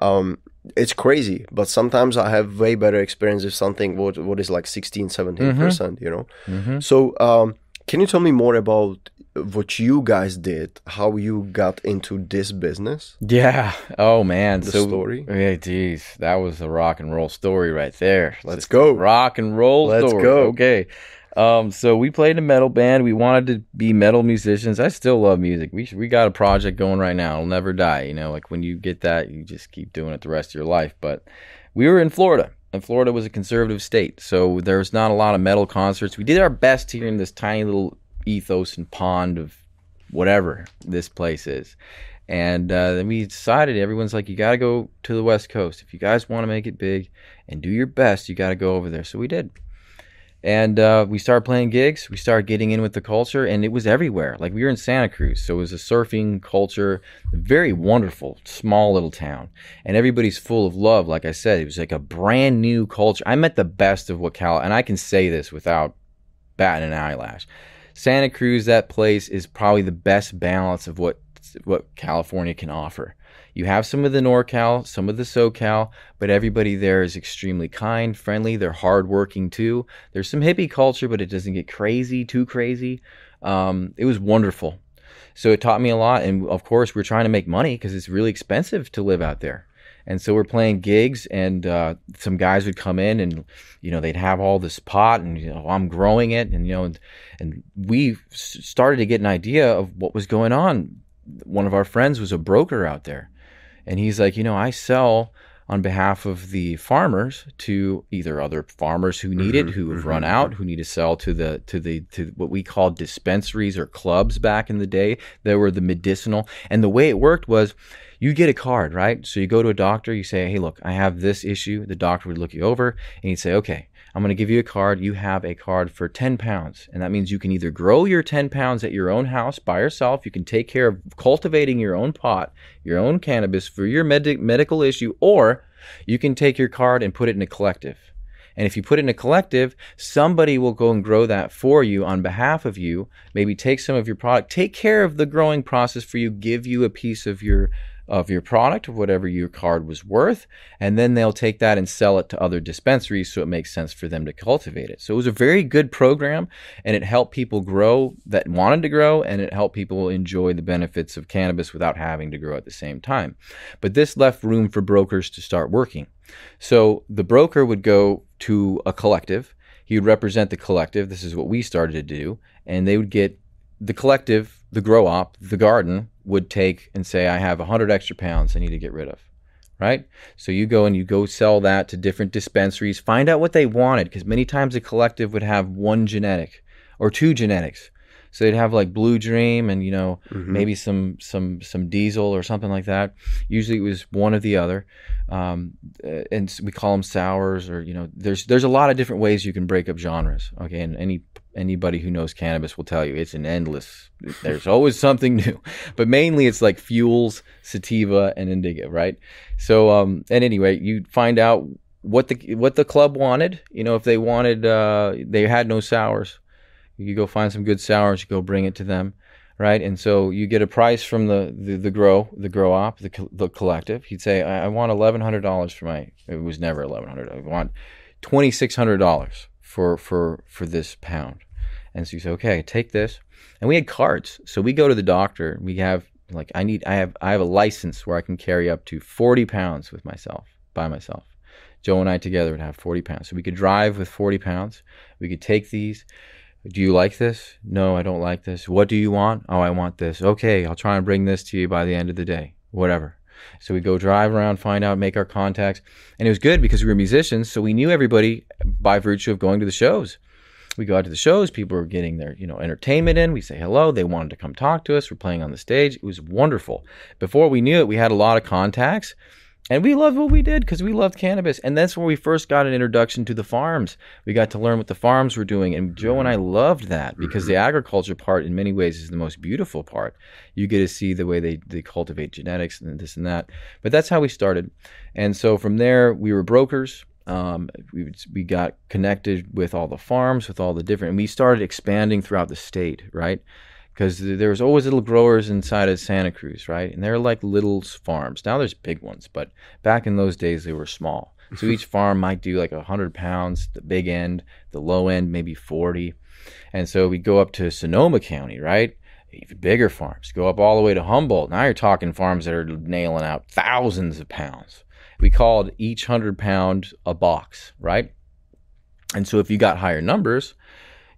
[SPEAKER 1] Um, it's crazy, but sometimes I have way better experience with something what what is like 16, 17 percent. You know.
[SPEAKER 2] hmm
[SPEAKER 1] So um, can you tell me more about what you guys did? How you got into this business?
[SPEAKER 2] Yeah. Oh man.
[SPEAKER 1] The
[SPEAKER 2] so
[SPEAKER 1] story?
[SPEAKER 2] Yeah, geez, that was a rock and roll story right there.
[SPEAKER 1] Let's
[SPEAKER 2] Just
[SPEAKER 1] go.
[SPEAKER 2] Rock and roll
[SPEAKER 1] Let's
[SPEAKER 2] story.
[SPEAKER 1] go.
[SPEAKER 2] Okay. Um, so we played a metal band. We wanted to be metal musicians. I still love music. We we got a project going right now. It'll never die. You know, like when you get that, you just keep doing it the rest of your life. But we were in Florida, and Florida was a conservative state, so there was not a lot of metal concerts. We did our best here in this tiny little ethos and pond of whatever this place is. And uh, then we decided, everyone's like, you got to go to the West Coast. If you guys want to make it big and do your best, you got to go over there. So we did. And uh, we started playing gigs. We started getting in with the culture, and it was everywhere. Like we were in Santa Cruz, so it was a surfing culture, very wonderful, small little town, and everybody's full of love. Like I said, it was like a brand new culture. I met the best of what Cal, and I can say this without batting an eyelash. Santa Cruz, that place is probably the best balance of what what California can offer. You have some of the NorCal, some of the SoCal, but everybody there is extremely kind, friendly. They're hardworking too. There's some hippie culture, but it doesn't get crazy, too crazy. Um, it was wonderful. So it taught me a lot. And of course, we're trying to make money because it's really expensive to live out there. And so we're playing gigs, and uh, some guys would come in, and you know they'd have all this pot, and you know I'm growing it, and you know, and, and we started to get an idea of what was going on. One of our friends was a broker out there, and he's like, you know, I sell on behalf of the farmers to either other farmers who need mm-hmm, it, who have mm-hmm, run out, who need to sell to the to the to what we called dispensaries or clubs back in the day. There were the medicinal, and the way it worked was you get a card, right? So you go to a doctor, you say, "Hey, look, I have this issue." The doctor would look you over and he'd say, "Okay, I'm going to give you a card. You have a card for 10 pounds. And that means you can either grow your 10 pounds at your own house by yourself. You can take care of cultivating your own pot, your own cannabis for your med- medical issue, or you can take your card and put it in a collective. And if you put it in a collective, somebody will go and grow that for you on behalf of you. Maybe take some of your product, take care of the growing process for you, give you a piece of your of your product, whatever your card was worth, and then they'll take that and sell it to other dispensaries so it makes sense for them to cultivate it. So it was a very good program and it helped people grow that wanted to grow and it helped people enjoy the benefits of cannabis without having to grow at the same time. But this left room for brokers to start working. So the broker would go to a collective, he would represent the collective. This is what we started to do, and they would get the collective, the grow op, the garden would take and say, I have 100 extra pounds I need to get rid of. Right? So you go and you go sell that to different dispensaries, find out what they wanted, because many times a collective would have one genetic or two genetics. So they'd have like Blue Dream and you know mm-hmm. maybe some some some Diesel or something like that. Usually it was one or the other, um, and we call them sours or you know there's there's a lot of different ways you can break up genres. Okay, and any anybody who knows cannabis will tell you it's an endless. There's always something new, but mainly it's like fuels, sativa, and indica, right? So, um, and anyway, you find out what the what the club wanted. You know, if they wanted, uh, they had no sours. You go find some good sours. You go bring it to them, right? And so you get a price from the the, the grow the grow op the the collective. He'd say, I, I want eleven hundred dollars for my. It was never eleven hundred. I want twenty six hundred dollars for for for this pound and so you say, okay, take this. And we had cards. So we go to the doctor. We have like I need I have I have a license where I can carry up to 40 pounds with myself by myself. Joe and I together would have 40 pounds. So we could drive with 40 pounds. We could take these. Do you like this? No, I don't like this. What do you want? Oh, I want this. Okay, I'll try and bring this to you by the end of the day. Whatever. So we go drive around, find out, make our contacts. And it was good because we were musicians, so we knew everybody by virtue of going to the shows we go out to the shows. People are getting their, you know, entertainment in. We say hello. They wanted to come talk to us. We're playing on the stage. It was wonderful. Before we knew it, we had a lot of contacts. And we loved what we did because we loved cannabis. And that's where we first got an introduction to the farms. We got to learn what the farms were doing. And Joe and I loved that because the agriculture part, in many ways, is the most beautiful part. You get to see the way they, they cultivate genetics and this and that. But that's how we started. And so from there, we were brokers. Um, we, we got connected with all the farms, with all the different, and we started expanding throughout the state, right? Because there was always little growers inside of Santa Cruz, right? And they're like little farms. Now there's big ones, but back in those days they were small. So each farm might do like 100 pounds, the big end, the low end, maybe 40. And so we go up to Sonoma County, right? Even bigger farms. Go up all the way to Humboldt. Now you're talking farms that are nailing out thousands of pounds we called each 100 pound a box, right? And so if you got higher numbers,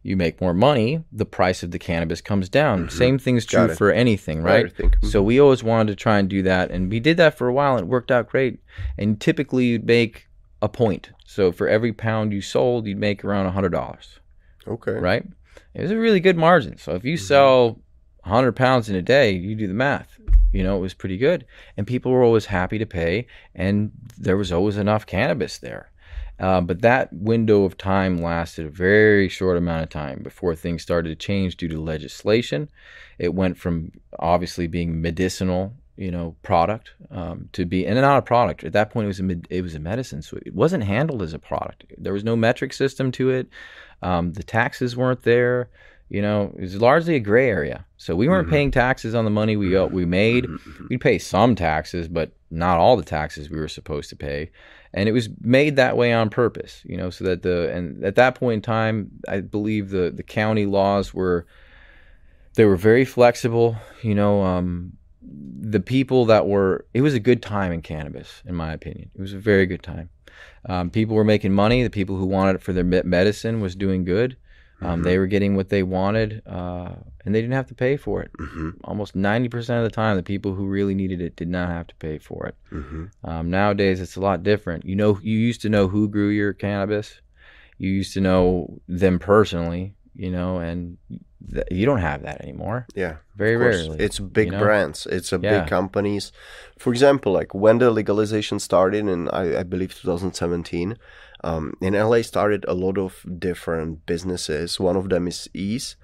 [SPEAKER 2] you make more money, the price of the cannabis comes down. Mm-hmm. Same thing's true for anything, right? Mm-hmm. So we always wanted to try and do that. And we did that for a while and it worked out great. And typically you'd make a point. So for every pound you sold, you'd make around a $100.
[SPEAKER 1] Okay.
[SPEAKER 2] Right? It was a really good margin. So if you mm-hmm. sell 100 pounds in a day, you do the math. You know, it was pretty good. And people were always happy to pay, and there was always enough cannabis there. Uh, but that window of time lasted a very short amount of time before things started to change due to legislation. It went from obviously being medicinal, you know, product um, to be and not a product. At that point, it was a it was a medicine, so it wasn't handled as a product. There was no metric system to it. Um, the taxes weren't there. You know, it was largely a gray area. So we weren't mm-hmm. paying taxes on the money we uh, we made. Mm-hmm. We'd pay some taxes, but not all the taxes we were supposed to pay. And it was made that way on purpose, you know, so that the and at that point in time, I believe the the county laws were they were very flexible. You know, um, the people that were it was a good time in cannabis in my opinion. It was a very good time. Um, people were making money. The people who wanted it for their medicine was doing good um, they were getting what they wanted uh, and they didn't have to pay for it
[SPEAKER 1] hmm
[SPEAKER 2] almost 90% of the time the people who really needed it did not have to pay for it
[SPEAKER 1] hmm
[SPEAKER 2] um, nowadays it's a lot different you know you used to know who grew your cannabis you used to know them personally you know and th- you don't have that anymore
[SPEAKER 1] Yeah.
[SPEAKER 2] very rarely
[SPEAKER 1] It's big
[SPEAKER 2] you know?
[SPEAKER 1] brands. It's a
[SPEAKER 2] Yeah.
[SPEAKER 1] big companies. For example, like when the legalization started in I, I believe 2017, um, in LA started a lot of different businesses. One of them is Eaze.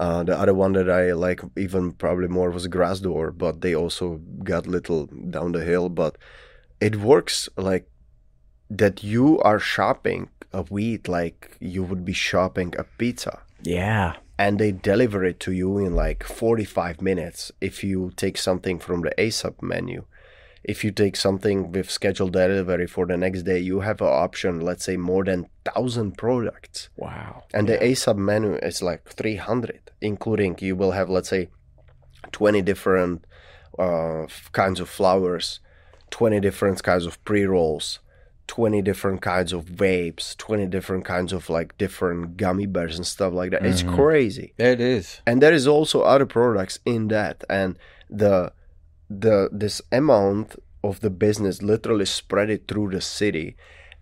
[SPEAKER 1] Uh, the other one that I like even probably more was Grassdoor, but they also got little down the hill. But it works like that. You are shopping a weed like you would be shopping a pizza
[SPEAKER 2] yeah
[SPEAKER 1] and they deliver it to you in like 45 minutes if you take something from the ASAP menu. If you take something with scheduled delivery for the next day, you have an option, let's say more than 1000 products.
[SPEAKER 2] wow
[SPEAKER 1] And the ASAP menu is like 300, including you will have, let's say, 20 different uh, kinds of flowers, 20 different kinds of pre rolls, 20 different kinds of vapes, 20 different kinds of like different gummy bears and stuff like that. It's
[SPEAKER 2] Mhm.
[SPEAKER 1] crazy.
[SPEAKER 2] it is
[SPEAKER 1] And there is also other products in that. And the the this amount of the business literally spread it through the city.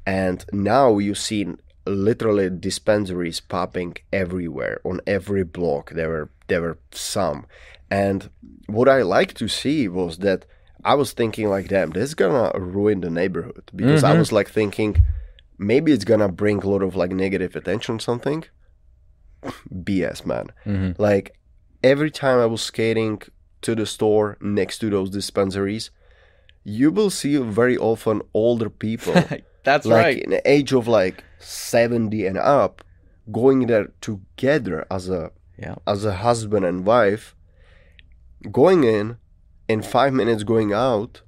[SPEAKER 1] And now you see literally dispensaries popping everywhere on every block. There were there were some. And what I like to see was that I was thinking like, damn, this is gonna ruin the neighborhood because I
[SPEAKER 2] Mhm.
[SPEAKER 1] was like thinking maybe it's gonna bring a lot of like negative attention or something. BS, man.
[SPEAKER 2] hmm
[SPEAKER 1] Like every time I was skating to the store next to those dispensaries, you will see very often older people,
[SPEAKER 2] that's
[SPEAKER 1] like
[SPEAKER 2] right
[SPEAKER 1] in the age of like 70 and up, going there together as a
[SPEAKER 2] yeah
[SPEAKER 1] as a husband and wife, going in, in five minutes going out,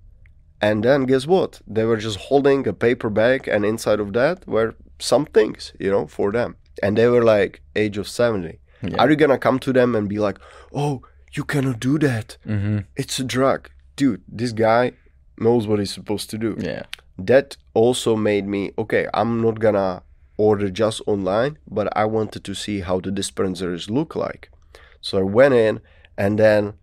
[SPEAKER 1] and then guess what? They were just holding a paper bag, and inside of that were some things, you know, for them. And they were like age of 70.
[SPEAKER 2] Yeah.
[SPEAKER 1] Are you gonna come to them and be like, oh, you cannot do that?
[SPEAKER 2] hmm
[SPEAKER 1] It's a drug. Dude, this guy knows what he's supposed to do.
[SPEAKER 2] Yeah.
[SPEAKER 1] That also made me okay i'm not gonna order just online but i wanted to see how the dispensers look like. So i went in and then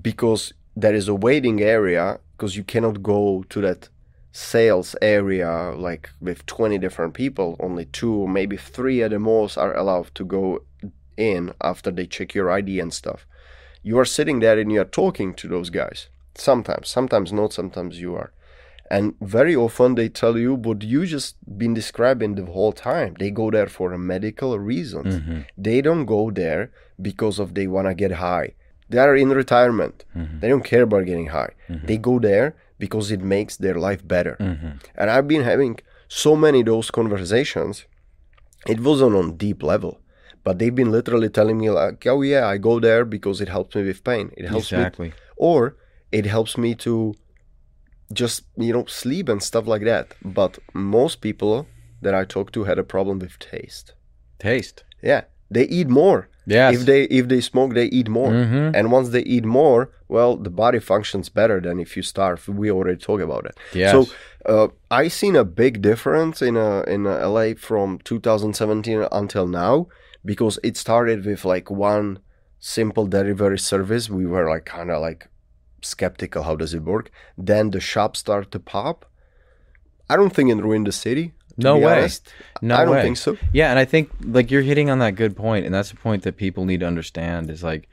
[SPEAKER 1] because there is a waiting area because you cannot go to that sales area like with 20 different people only two or maybe three at the most are allowed to go in after they check your id and stuff you are sitting there and you are talking to those guys. Sometimes sometimes not sometimes you are. And very often they tell you what you just been describing the whole time. They go there for a medical reasons
[SPEAKER 2] hmm
[SPEAKER 1] they don't go there because of they want to get high. They are in retirement.
[SPEAKER 2] Mhm.
[SPEAKER 1] they don't care about getting high.
[SPEAKER 2] Mhm.
[SPEAKER 1] they go there because it makes their life better.
[SPEAKER 2] Hmm
[SPEAKER 1] and i've been having so many those conversations. It wasn't on deep level but they've been literally telling me like oh yeah i go there because it helps me with pain. It helps me or it helps me to just you know sleep and stuff like that. But most people that i talk to had a problem with taste.
[SPEAKER 2] Taste.
[SPEAKER 1] Yeah. They eat more.
[SPEAKER 2] Yes.
[SPEAKER 1] If they if they smoke they eat more.
[SPEAKER 2] Mhm.
[SPEAKER 1] and once they eat more well the body functions better than if you starve. We already talked about it.
[SPEAKER 2] Yes.
[SPEAKER 1] So uh, I seen a big difference in uh, in uh, LA from 2017 until now because it started with like one simple delivery service. We were like kind of like skeptical how does it work. Then the shops start to pop. I don't think it ruined the city.
[SPEAKER 2] no way
[SPEAKER 1] honest.
[SPEAKER 2] no
[SPEAKER 1] I don't
[SPEAKER 2] way
[SPEAKER 1] think so.
[SPEAKER 2] Yeah, and I think like you're hitting on that good point, and that's the point that people need to understand is like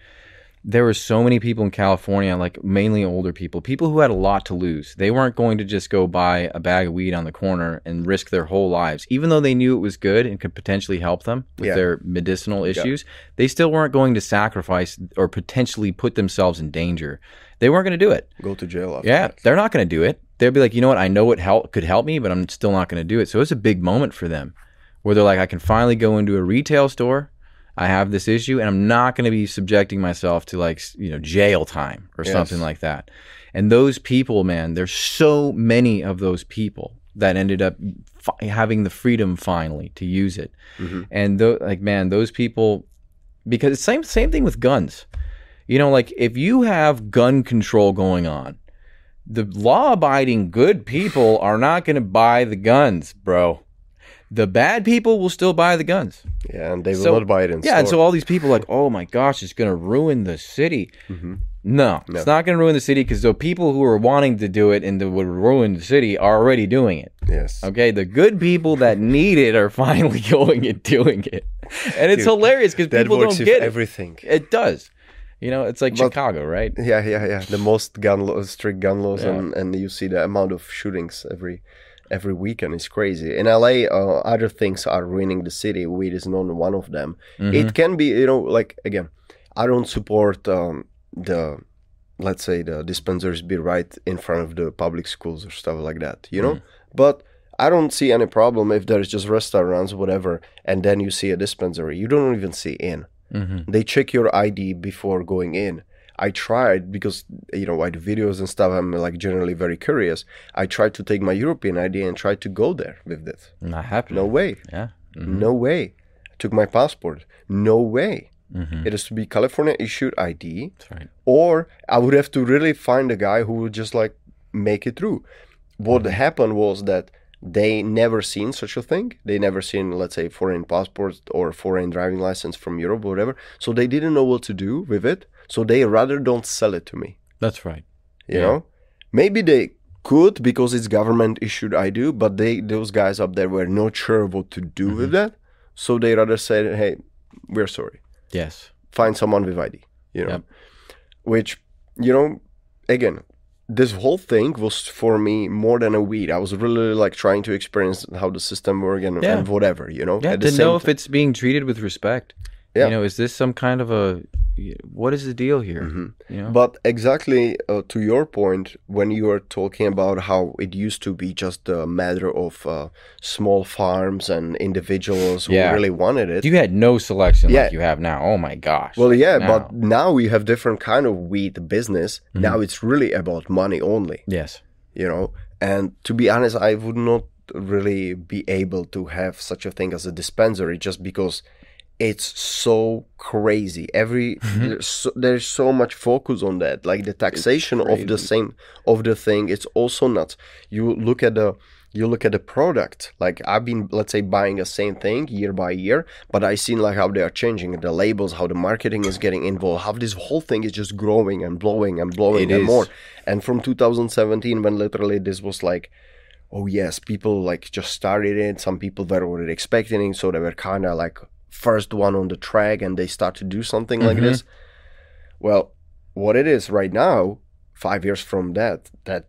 [SPEAKER 2] there were so many people in California, like mainly older people, people who had a lot to lose. They weren't going to just go buy a bag of weed on the corner and risk their whole lives, even though they knew it was good and could potentially help them with
[SPEAKER 1] Yeah.
[SPEAKER 2] their medicinal issues. They still weren't going to sacrifice or potentially put themselves in danger. They weren't going to do it.
[SPEAKER 1] Go to jail. After
[SPEAKER 2] Yeah,
[SPEAKER 1] that.
[SPEAKER 2] they're not going to do it. They'll be like, you know what? I know it help could help me, but I'm still not going to do it. So it's a big moment for them, where they're like, I can finally go into a retail store. I have this issue, and I'm not going to be subjecting myself to like you know jail time or
[SPEAKER 1] Yes.
[SPEAKER 2] something like that. And those people, man, there's so many of those people that ended up fi- having the freedom finally to use it.
[SPEAKER 1] Mhm.
[SPEAKER 2] And tho- like, man, those people, because it's same same thing with guns You know, like if you have gun control going on, the law abiding good people are not going to buy the guns, bro. The bad people will still buy the guns.
[SPEAKER 1] Yeah, and they will
[SPEAKER 2] So-
[SPEAKER 1] not buy it in
[SPEAKER 2] Yeah, and so all these people like, oh my gosh, it's going to ruin the city.
[SPEAKER 1] Mhm.
[SPEAKER 2] No,
[SPEAKER 1] No.
[SPEAKER 2] it's not going to ruin the city because the people who are wanting to do it and that would ruin the city are already doing it.
[SPEAKER 1] yes.
[SPEAKER 2] Okay, the good people that need it are finally going and doing it, and it's
[SPEAKER 1] Dude,
[SPEAKER 2] hilarious because people don't get it.
[SPEAKER 1] everything.
[SPEAKER 2] It does. You know, it's like
[SPEAKER 1] But-
[SPEAKER 2] Chicago, right?
[SPEAKER 1] Yeah, yeah, yeah. The most gun laws, strict gun laws,
[SPEAKER 2] Yeah.
[SPEAKER 1] and and you see the amount of shootings every every weekend is crazy. In LA, uh, other things are ruining the city. Weed is not one of them.
[SPEAKER 2] Mhm.
[SPEAKER 1] It can be, you know, like again, I don't support um, the let's say the dispensaries be right in front of the public schools or stuff like that. You know, but. I don't see any problem if there's just restaurants, whatever, and then you see a dispensary. You don't even see in
[SPEAKER 2] Mhm.
[SPEAKER 1] they check your ID before going in. I tried because you know I do videos and stuff. I'm like generally very curious. I tried to take my European ID and tried to go there with it.
[SPEAKER 2] Not happening.
[SPEAKER 1] No way,
[SPEAKER 2] Yeah. Mhm.
[SPEAKER 1] no way. I took my passport. No way.
[SPEAKER 2] Mhm.
[SPEAKER 1] It has to be California issued ID,
[SPEAKER 2] That's right.
[SPEAKER 1] or I would have to really find a guy who would just like make it through. What happened was that they never seen such a thing. They never seen, let's say, foreign passport or foreign driving license from Europe or whatever. So they didn't know what to do with it. So they rather don't sell it to me.
[SPEAKER 2] That's right.
[SPEAKER 1] You
[SPEAKER 2] Yeah.
[SPEAKER 1] know, maybe they could because it's government issued ID, but they those guys up there were not sure what to do with mm-hmm. that. So they rather said, "Hey, we're sorry."
[SPEAKER 2] Yes.
[SPEAKER 1] find someone with ID, you know.
[SPEAKER 2] Yep.
[SPEAKER 1] Which, you know, again, this whole thing was for me more than a weed. I was really like trying to experience how the system works and,
[SPEAKER 2] Yeah.
[SPEAKER 1] and whatever, you know.
[SPEAKER 2] Yeah. To know if it's being treated with respect.
[SPEAKER 1] Yeah.
[SPEAKER 2] You know, is this some kind of a what is the deal here?
[SPEAKER 1] Mhm.
[SPEAKER 2] You know.
[SPEAKER 1] But exactly uh, to your point, when you are talking about how it used to be just a matter of uh, small farms and individuals who
[SPEAKER 2] Yeah.
[SPEAKER 1] really wanted it.
[SPEAKER 2] you had no selection
[SPEAKER 1] Yeah.
[SPEAKER 2] like you have now. Oh my gosh.
[SPEAKER 1] well, yeah,
[SPEAKER 2] Now.
[SPEAKER 1] but now we have different kind of weed business.
[SPEAKER 2] Mm-hmm.
[SPEAKER 1] Now it's really about money only.
[SPEAKER 2] yes.
[SPEAKER 1] you know and to be honest i would not really be able to have such a thing as a dispensary just because it's so crazy. Every mm-hmm. there's, so, there's so much focus on that. Like the taxation of the same of the thing it's also nuts. You look at the you look at the product. Like i've been let's say buying the same thing year by year but i seen like how they are changing the labels how the marketing is getting involved how this whole thing is just growing and blowing and blowing
[SPEAKER 2] It
[SPEAKER 1] and
[SPEAKER 2] is.
[SPEAKER 1] more. And from 2017 when literally this was like oh yes people like just started it. Some people were already expecting it so they were kind of like first one on the track and they start to do something like
[SPEAKER 2] Mhm.
[SPEAKER 1] this well what it is right now five years from that that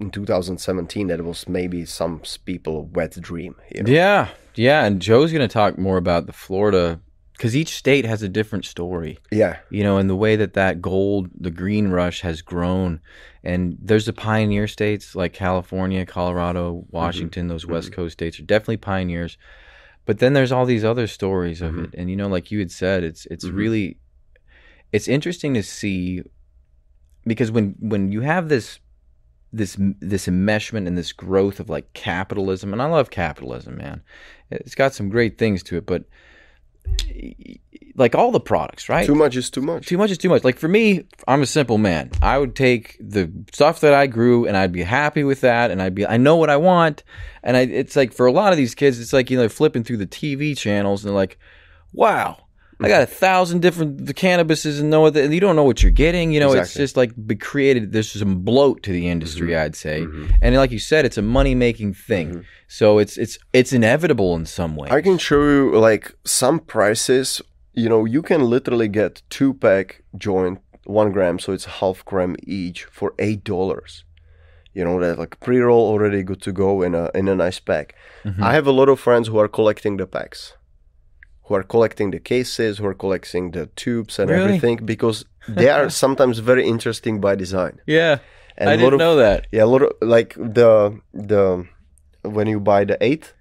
[SPEAKER 1] in 2017 that was maybe some people wet dream you know?
[SPEAKER 2] Yeah. Yeah. And Joe's going to talk more about the Florida because each state has a different story.
[SPEAKER 1] yeah
[SPEAKER 2] you know, and the way that that gold, the green rush has grown. And there's the pioneer states like California, Colorado, Washington, those West Coast states are definitely pioneers. But then there's all these other stories of it. And you know, like you had said, it's it's
[SPEAKER 1] Mhm.
[SPEAKER 2] really it's interesting to see because when when you have this this this enmeshment and this growth of like capitalism and I love capitalism, man. It's got some great things to it, but like all the products, right?
[SPEAKER 1] too much is too much
[SPEAKER 2] Too much is too much. Like for me, I'm a simple man. I would take the stuff that I grew and I'd be happy with that and I'd be I know what I want. And I it's like for a lot of these kids, it's like you know, flipping through the TV channels and they're like, Wow, I got a thousand different the cannabises and know what the, you don't know what you're getting. You know, it's just like be created there's some bloat to the industry, I'd say.
[SPEAKER 1] Mhm.
[SPEAKER 2] And like you said, it's a money making thing.
[SPEAKER 1] Mhm.
[SPEAKER 2] So it's it's it's inevitable in some way.
[SPEAKER 1] I can show you like some prices. You know, you can literally get two pack joint, one gram, so it's half gram each for eight dollars. You know that like pre roll already good to go in a in a nice pack.
[SPEAKER 2] Mhm.
[SPEAKER 1] I have a lot of friends who are collecting the packs, who are collecting the cases, who are collecting the tubes and
[SPEAKER 2] Really?
[SPEAKER 1] everything because they are sometimes very interesting by design.
[SPEAKER 2] yeah.
[SPEAKER 1] And
[SPEAKER 2] I didn't
[SPEAKER 1] of,
[SPEAKER 2] know that.
[SPEAKER 1] yeah, a lot of like the the when you buy the eighth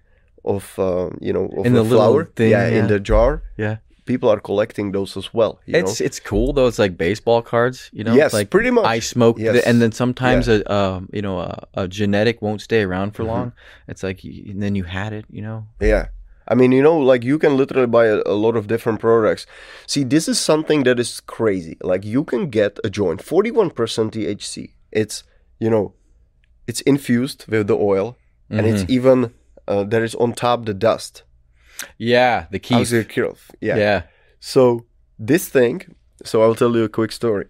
[SPEAKER 1] of uh, you know of
[SPEAKER 2] In
[SPEAKER 1] the,
[SPEAKER 2] the
[SPEAKER 1] flower,
[SPEAKER 2] thing,
[SPEAKER 1] yeah,
[SPEAKER 2] yeah.
[SPEAKER 1] in the jar.
[SPEAKER 2] Yeah.
[SPEAKER 1] People are collecting those as well. You
[SPEAKER 2] It's
[SPEAKER 1] know?
[SPEAKER 2] it's cool though. It's like baseball cards, you know.
[SPEAKER 1] yes,
[SPEAKER 2] like
[SPEAKER 1] pretty much.
[SPEAKER 2] I smoke,
[SPEAKER 1] Yes.
[SPEAKER 2] the, and then sometimes a um, you know a, a genetic won't stay around for
[SPEAKER 1] Mhm.
[SPEAKER 2] long. It's like and then you had it, you know.
[SPEAKER 1] yeah, I mean, you know, like you can literally buy a, a lot of different products. See, this is something that is crazy. Like you can get a joint, 41% THC. It's, you know, it's infused with the oil and it's even, uh, there is on top the dust.
[SPEAKER 2] Yeah, the key.
[SPEAKER 1] How's your Kirov?
[SPEAKER 2] Yeah.
[SPEAKER 1] Yeah. So this thing, so I'll tell you a quick story.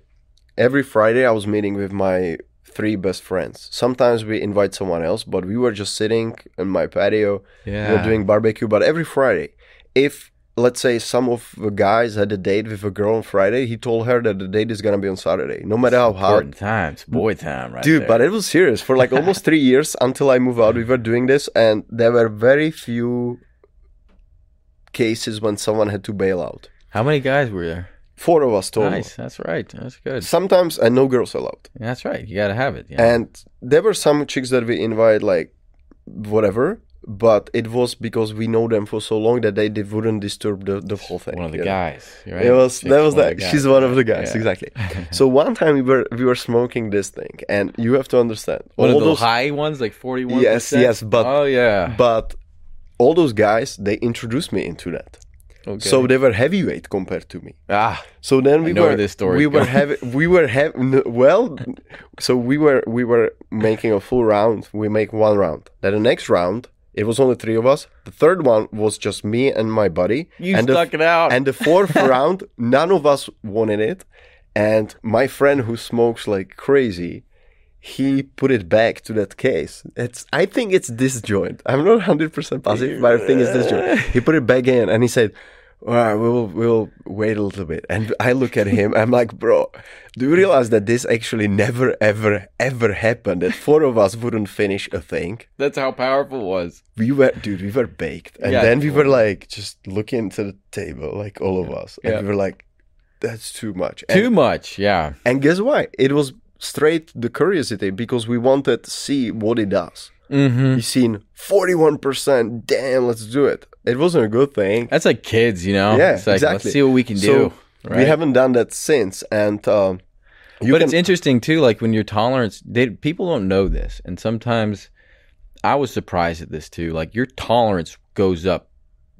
[SPEAKER 1] Every Friday I was meeting with my three best friends. Sometimes we invite someone else, but we were just sitting in my patio, we
[SPEAKER 2] Yeah.
[SPEAKER 1] were doing barbecue. But every Friday, if let's say some of the guys had a date with a girl on Friday, he told her that the date is gonna be on Saturday, no matter how hard.
[SPEAKER 2] Important times, boy time, right
[SPEAKER 1] Dude,
[SPEAKER 2] there.
[SPEAKER 1] but it was serious for like almost three years until I moved out. We were doing this, and there were very few cases when someone had to bail out.
[SPEAKER 2] how many guys were there?
[SPEAKER 1] Four of us total.
[SPEAKER 2] Nice, that's right. That's good.
[SPEAKER 1] Sometimes, and no girls allowed.
[SPEAKER 2] That's right. You got to have it. Yeah.
[SPEAKER 1] And there were some chicks that we invite, like whatever, but it was because we know them for so long that they, they wouldn't disturb the, the whole thing.
[SPEAKER 2] one of the guys, right?
[SPEAKER 1] It was that was
[SPEAKER 2] one
[SPEAKER 1] that. She's one of the guys,
[SPEAKER 2] Yeah.
[SPEAKER 1] exactly. so one time we were we were smoking this thing, and you have to understand
[SPEAKER 2] One
[SPEAKER 1] all those
[SPEAKER 2] high ones, like forty-one.
[SPEAKER 1] Yes, yes, but-
[SPEAKER 2] oh yeah.
[SPEAKER 1] But all those guys, they introduced me into that.
[SPEAKER 2] Okay.
[SPEAKER 1] So they were heavyweight compared to me.
[SPEAKER 2] ah,
[SPEAKER 1] So then we were
[SPEAKER 2] this story's
[SPEAKER 1] we were heavy. We were heavy. Well, so we were we were making a full round. We make one round. Then the next round, it was only three of us. The third one was just me and my buddy.
[SPEAKER 2] you
[SPEAKER 1] and
[SPEAKER 2] stuck
[SPEAKER 1] the,
[SPEAKER 2] it out.
[SPEAKER 1] And the fourth round, none of us wanted it. And my friend who smokes like crazy, he put it back to that case. It's I think it's this joint. I'm not hundred percent positive, but I think it's this joint. He put it back in and he said, All right, we'll we'll wait a little bit. And I look at him, I'm like, bro, do you realize that this actually never ever ever happened? That four of us wouldn't finish a thing.
[SPEAKER 2] That's how powerful it was.
[SPEAKER 1] We were dude, we were baked. And
[SPEAKER 2] Yeah,
[SPEAKER 1] then we were like just looking to the table, like all of us. And
[SPEAKER 2] Yeah.
[SPEAKER 1] we were like, that's too much. And
[SPEAKER 2] Too much. Yeah.
[SPEAKER 1] and guess why? It was straight the curiosity because we wanted to see what it does.
[SPEAKER 2] Mm-hmm.
[SPEAKER 1] You seen 41%, damn, let's do it. It wasn't a good thing.
[SPEAKER 2] That's like kids, you know.
[SPEAKER 1] Yeah,
[SPEAKER 2] It's like
[SPEAKER 1] exactly.
[SPEAKER 2] let's see what we can
[SPEAKER 1] So,
[SPEAKER 2] do. Right?
[SPEAKER 1] We haven't done that since. And um,
[SPEAKER 2] but
[SPEAKER 1] can,
[SPEAKER 2] it's interesting too. Like when your tolerance, they, people don't know this, and sometimes I was surprised at this too. Like your tolerance goes up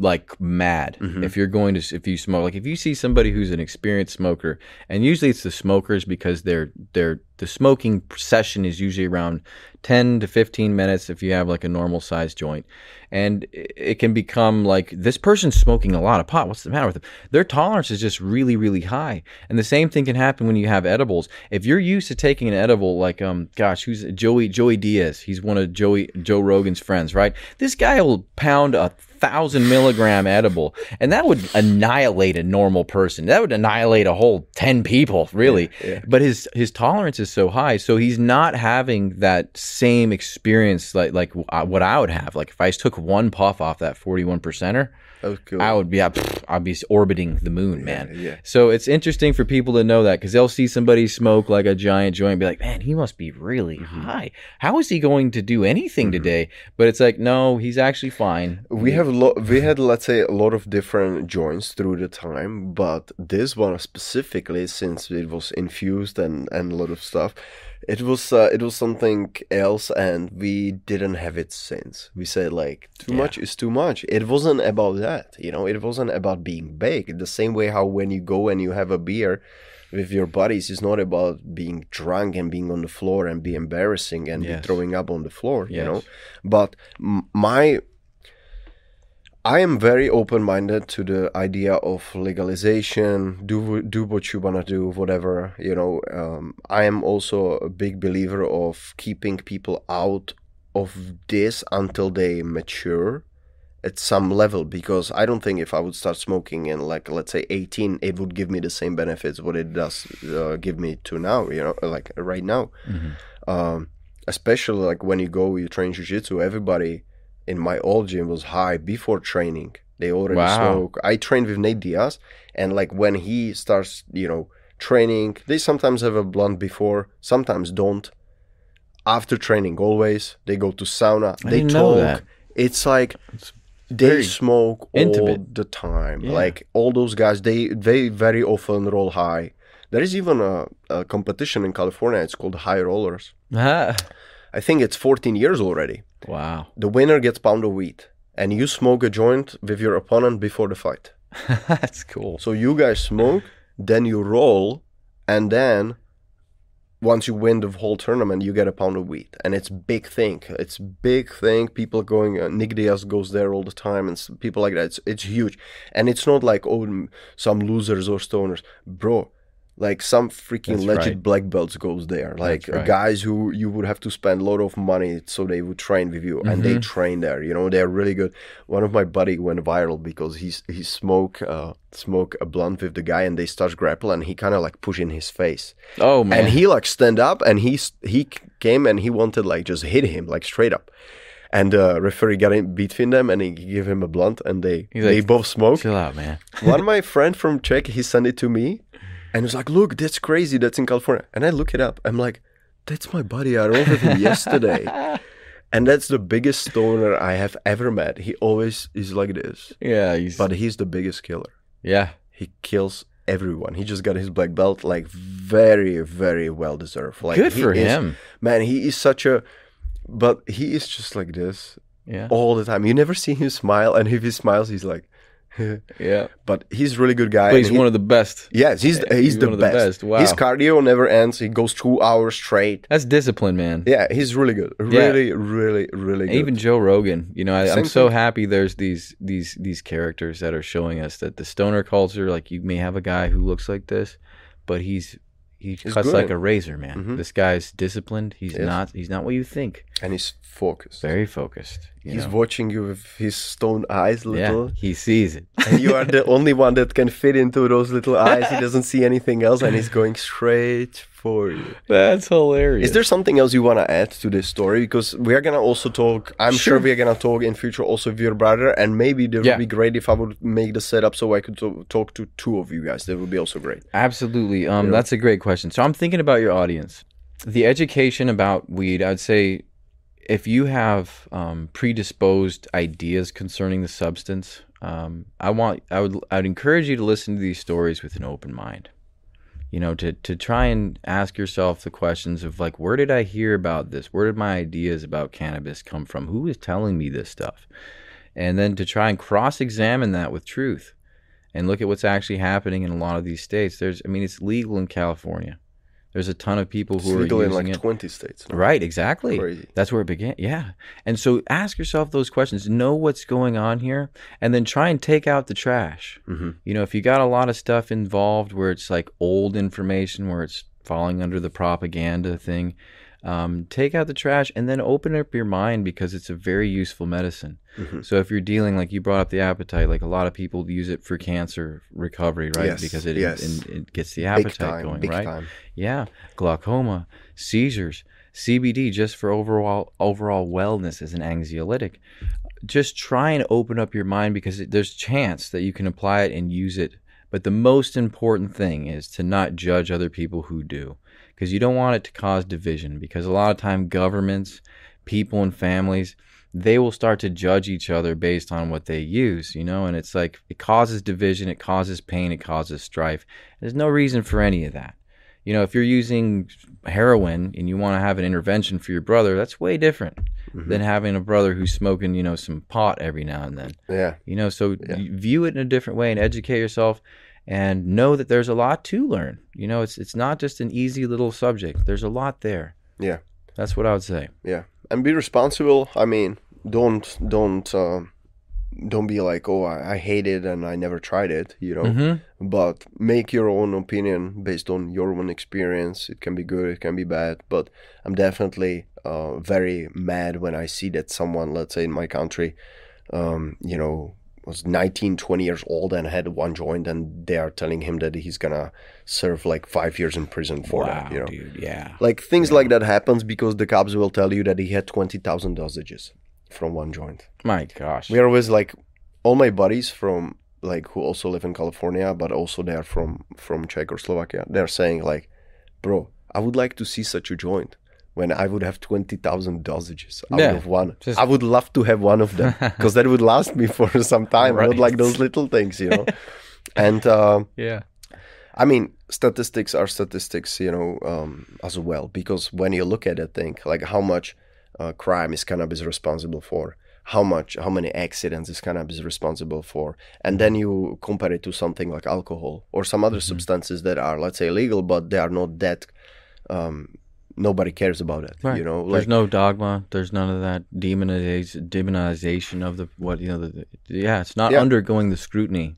[SPEAKER 2] like mad
[SPEAKER 1] Mhm.
[SPEAKER 2] if you're going to if you smoke. Like if you see somebody who's an experienced smoker, and usually it's the smokers because they're they're the smoking session is usually around ten to fifteen minutes if you have like a normal size joint, and it can become like this person's smoking a lot of pot. What's the matter with them? Their tolerance is just really, really high. And the same thing can happen when you have edibles. If you're used to taking an edible, like um, gosh, who's Joey Joey Diaz? He's one of Joey Joe Rogan's friends, right? This guy will pound a thousand milligram edible, and that would annihilate a normal person. That would annihilate a whole ten people, really.
[SPEAKER 1] yeah.
[SPEAKER 2] But his his tolerance is so high, so he's not having that same experience like like uh, what I would have. Like if I took one puff off that forty one percenter,
[SPEAKER 1] was cool.
[SPEAKER 2] I would be pff, I'd be orbiting the moon, man.
[SPEAKER 1] yeah.
[SPEAKER 2] So it's interesting for people to know that because they'll see somebody smoke like a giant joint, and be like, "Man, he must be really
[SPEAKER 1] Mm-hmm.
[SPEAKER 2] high. How is he going to do anything today?" But it's like, no, he's actually fine.
[SPEAKER 1] we have a lot we had let's say a lot of different joints through the time but this one specifically since it was infused and and a lot of stuff it was uh, it was something else and we didn't have it since we said like too
[SPEAKER 2] Yeah.
[SPEAKER 1] much is too much it wasn't about that you know it wasn't about being big. the same way how when you go and you have a beer with your buddies it's not about being drunk and being on the floor and be embarrassing and
[SPEAKER 2] Yes.
[SPEAKER 1] be throwing up on the floor you know but m- my I am very open-minded to the idea of legalization. Do do what you wanna do, whatever you know. Um, I am also a big believer of keeping people out of this until they mature at some level because I don't think if I would start smoking in like let's say 18 it would give me the same benefits what it does uh, give me to now you know like right now
[SPEAKER 2] Mhm.
[SPEAKER 1] um, especially like when you go you train jiu-jitsu everybody in my old gym was high before training they already
[SPEAKER 2] Wow.
[SPEAKER 1] smoke i trained with nate diaz and like when he starts you know training they sometimes have a blunt before sometimes don't after training always they go to sauna
[SPEAKER 2] I
[SPEAKER 1] they talk
[SPEAKER 2] know that.
[SPEAKER 1] it's like they
[SPEAKER 2] very
[SPEAKER 1] smoke all
[SPEAKER 2] intimate.
[SPEAKER 1] the time
[SPEAKER 2] Yeah.
[SPEAKER 1] like all those guys they they very often roll high there is even a, a competition in california it's called high rollers
[SPEAKER 2] Ah,
[SPEAKER 1] I think it's 14 years already.
[SPEAKER 2] wow.
[SPEAKER 1] The winner gets pound of wheat, and you smoke a joint with your opponent before the fight.
[SPEAKER 2] That's cool.
[SPEAKER 1] So you guys smoke, then you roll, and then once you win the whole tournament, you get a pound of weed, and it's big thing. It's big thing. People going. Uh, Nick Diaz goes there all the time, and people like that. It's it's huge, and it's not like oh some losers or stoners, bro. Like some freaking
[SPEAKER 2] That's
[SPEAKER 1] legit
[SPEAKER 2] right.
[SPEAKER 1] black belts goes there. Like
[SPEAKER 2] right.
[SPEAKER 1] guys who you would have to spend a lot of money so they would train with you, and
[SPEAKER 2] Mm-hmm.
[SPEAKER 1] they train there. You know they're really good. One of my buddy went viral because he's he smoke uh, smoke a blunt with the guy, and they start grapple, and he kind of like push in his face
[SPEAKER 2] Oh man.
[SPEAKER 1] and he like stand up and he he came and he wanted like just hit him like straight up and uh referee got in between them and he gave him a blunt and they
[SPEAKER 2] He's
[SPEAKER 1] they
[SPEAKER 2] like,
[SPEAKER 1] both smoked
[SPEAKER 2] Chill out, man.
[SPEAKER 1] one of my friend from czech he sent it to me and it's like look that's crazy that's in california and i look it up i'm like that's my buddy i rode with him yesterday and that's the biggest stoner i have ever met he always is like this
[SPEAKER 2] Yeah, he's
[SPEAKER 1] but he's the biggest killer
[SPEAKER 2] yeah.
[SPEAKER 1] he kills everyone. He just got his black belt, like very, very well deserved. Like
[SPEAKER 2] Good for
[SPEAKER 1] is-
[SPEAKER 2] him.
[SPEAKER 1] man. He is such a, but he is just like this
[SPEAKER 2] Yeah.
[SPEAKER 1] all the time. You never see him smile, and if he smiles, he's like,
[SPEAKER 2] Yeah.
[SPEAKER 1] but he's a really good guy.
[SPEAKER 2] But he's
[SPEAKER 1] he-
[SPEAKER 2] one of the best.
[SPEAKER 1] yes, he's he's,
[SPEAKER 2] he's
[SPEAKER 1] the,
[SPEAKER 2] one of the
[SPEAKER 1] best.
[SPEAKER 2] best. Wow.
[SPEAKER 1] His cardio never ends. He goes two hours straight.
[SPEAKER 2] That's discipline, man.
[SPEAKER 1] Yeah, he's really good. Really, really, really good.
[SPEAKER 2] Even Joe Rogan, you know, I, I'm so happy there's these these these characters that are showing us that the stoner culture, like you may have a guy who looks like this, but he's he
[SPEAKER 1] He's
[SPEAKER 2] cuts
[SPEAKER 1] good.
[SPEAKER 2] like a razor, man.
[SPEAKER 1] Mhm.
[SPEAKER 2] This guy's disciplined. He's
[SPEAKER 1] Yes.
[SPEAKER 2] not he's not what you think.
[SPEAKER 1] And he's focused.
[SPEAKER 2] Very focused.
[SPEAKER 1] he's
[SPEAKER 2] know?
[SPEAKER 1] watching you with his stone eyes,
[SPEAKER 2] yeah,
[SPEAKER 1] little.
[SPEAKER 2] he sees it.
[SPEAKER 1] and you are the only one that can fit into those little eyes. He doesn't see anything else, and he's going straight for you.
[SPEAKER 2] That's hilarious.
[SPEAKER 1] Is there something else you want to add to this story? Because we are gonna also talk. I'm sure,
[SPEAKER 2] Sure.
[SPEAKER 1] we are gonna talk in future also with your brother, and maybe it
[SPEAKER 2] Yeah.
[SPEAKER 1] would be great if I would make the setup so I could to- talk to two of you guys. That would be also great.
[SPEAKER 2] Absolutely. Um,
[SPEAKER 1] Yeah.
[SPEAKER 2] That's a great question. So I'm thinking about your audience. The education about weed, I'd say if you have um, predisposed ideas concerning the substance, um, I want I would I would encourage you to listen to these stories with an open mind. You know, to to try and ask yourself the questions of like, where did I hear about this? Where did my ideas about cannabis come from? Who is telling me this stuff? And then to try and cross examine that with truth and look at what's actually happening in a lot of these states. There's, I mean, it's legal in California. There's a ton of people
[SPEAKER 1] It's
[SPEAKER 2] who are
[SPEAKER 1] legal in
[SPEAKER 2] using
[SPEAKER 1] like
[SPEAKER 2] it.
[SPEAKER 1] 20 states. now.
[SPEAKER 2] Right, exactly.
[SPEAKER 1] Crazy.
[SPEAKER 2] That's where it began. Yeah. And so ask yourself those questions. Know what's going on here and then try and take out the trash.
[SPEAKER 1] Mhm.
[SPEAKER 2] You know, if you got a lot of stuff involved where it's like old information, where it's falling under the propaganda thing, um, take out the trash and then open up your mind because it's a very useful medicine.
[SPEAKER 1] Mhm.
[SPEAKER 2] So if you're dealing, like you brought up the appetite, like a lot of people use it for cancer recovery, right?
[SPEAKER 1] Yes,
[SPEAKER 2] because it,
[SPEAKER 1] yes.
[SPEAKER 2] it, it gets the appetite
[SPEAKER 1] time.
[SPEAKER 2] going, right?
[SPEAKER 1] time.
[SPEAKER 2] Yeah, glaucoma, seizures, CBD just for overall overall wellness as an anxiolytic. Just try and open up your mind because it, there's chance that you can apply it and use it. But the most important thing is to not judge other people who do, because you don't want it to cause division. Because a lot of time governments, people, and families they will start to judge each other based on what they use, you know, and it's like it causes division, it causes pain, it causes strife. There's no reason for any of that. You know, if you're using heroin and you want to have an intervention for your brother, that's way different
[SPEAKER 1] Mm-hmm.
[SPEAKER 2] than having a brother who's smoking, you know, some pot every now and then.
[SPEAKER 1] Yeah.
[SPEAKER 2] You know, so
[SPEAKER 1] Yeah.
[SPEAKER 2] view it in a different way and educate yourself and know that there's a lot to learn. You know, it's it's not just an easy little subject. There's a lot there.
[SPEAKER 1] Yeah.
[SPEAKER 2] That's what I would say.
[SPEAKER 1] Yeah. And be responsible. I mean, don't don't uh, don't be like, oh, I, I hate it and I never tried it. You know.
[SPEAKER 2] Mm-hmm.
[SPEAKER 1] but make your own opinion based on your own experience. It can be good, it can be bad, but I'm definitely uh, very mad when I see that someone, let's say in my country, um, you know, was 19, 20 years old and had one joint, and they are telling him that he's gonna serve like five years in prison for
[SPEAKER 2] wow,
[SPEAKER 1] that. You know,
[SPEAKER 2] dude. Yeah.
[SPEAKER 1] like things like that happens because the cops will tell you that he had 20,000 dosages from one joint.
[SPEAKER 2] My gosh.
[SPEAKER 1] We are always like all my buddies from like who also live in California, but also they're from from Czechoslovakia. They're saying like, bro, I would like to see such a joint when I would have twenty thousand dosages out
[SPEAKER 2] Yeah,
[SPEAKER 1] of one.
[SPEAKER 2] just-
[SPEAKER 1] I would love to have one of them because that would last me for some time, not like those little things, you know. and uh,
[SPEAKER 2] yeah.
[SPEAKER 1] I mean, statistics are statistics, you know, um, as well. Because when you look at it, think like how much uh, crime is cannabis responsible for. how much how many accidents is cannabis responsible for and then you compare it to something like alcohol or some other substances that are let's say legal but they are not that um, nobody cares about it you know
[SPEAKER 2] there's no dogma. There's none of that demonization, demonization of the what you know. The, yeah, it's not
[SPEAKER 1] Yeah.
[SPEAKER 2] undergoing the scrutiny,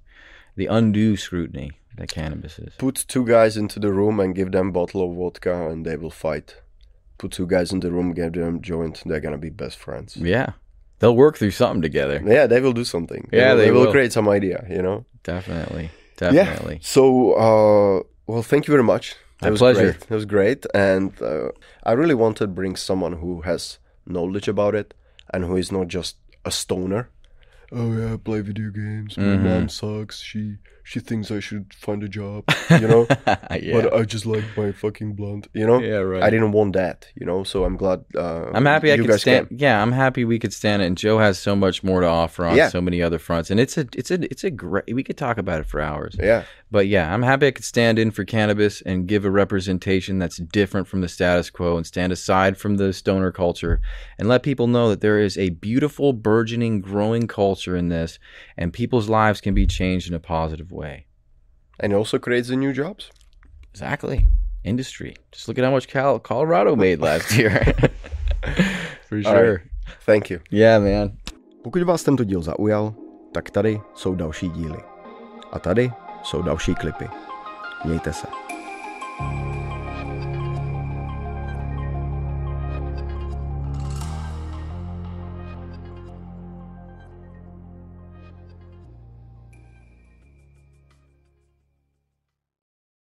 [SPEAKER 2] the undue scrutiny that cannabis is.
[SPEAKER 1] put two guys into the room and give them bottle of vodka and they will fight put two guys in the room give them joint they're gonna be best friends
[SPEAKER 2] Yeah, they'll work through something together.
[SPEAKER 1] yeah they will do something
[SPEAKER 2] Yeah,
[SPEAKER 1] will,
[SPEAKER 2] they
[SPEAKER 1] will
[SPEAKER 2] will.
[SPEAKER 1] create some idea you know
[SPEAKER 2] Definitely,
[SPEAKER 1] Yeah.
[SPEAKER 2] definitely.
[SPEAKER 1] So, uh, well, thank you very much. That
[SPEAKER 2] My
[SPEAKER 1] was
[SPEAKER 2] pleasure.
[SPEAKER 1] Great. It was great, and uh, I really wanted to bring someone who has knowledge about it and who is not just a stoner. Oh yeah, I play video games. My
[SPEAKER 2] Mm-hmm.
[SPEAKER 1] mom sucks. She she thinks I should find a job. You know,
[SPEAKER 2] yeah,
[SPEAKER 1] but I just like my fucking blunt. You know.
[SPEAKER 2] yeah, right.
[SPEAKER 1] I didn't want that, you know. So I'm glad. Uh,
[SPEAKER 2] I'm happy I could stand.
[SPEAKER 1] came.
[SPEAKER 2] Yeah, I'm happy we could stand it. And Joe has so much more to offer on
[SPEAKER 1] Yeah.
[SPEAKER 2] so many other fronts, and it's a, it's a, it's a great. We could talk about it for hours.
[SPEAKER 1] Yeah,
[SPEAKER 2] But yeah, I'm happy I could stand in for cannabis and give a representation that's different from the status quo and stand aside from the stoner culture and let people know that there is a beautiful, burgeoning, growing culture in this and people's lives can be changed in a positive way.
[SPEAKER 1] and it also creates the new jobs.
[SPEAKER 2] Exactly. Industry. Just look at how much Cal- Colorado made last year. for sure.
[SPEAKER 1] right. Thank you.
[SPEAKER 2] Yeah, man.
[SPEAKER 1] Pokud vás tento díl zaujal, tak tady jsou další díly. A tady jsou další klipy. Mějte se.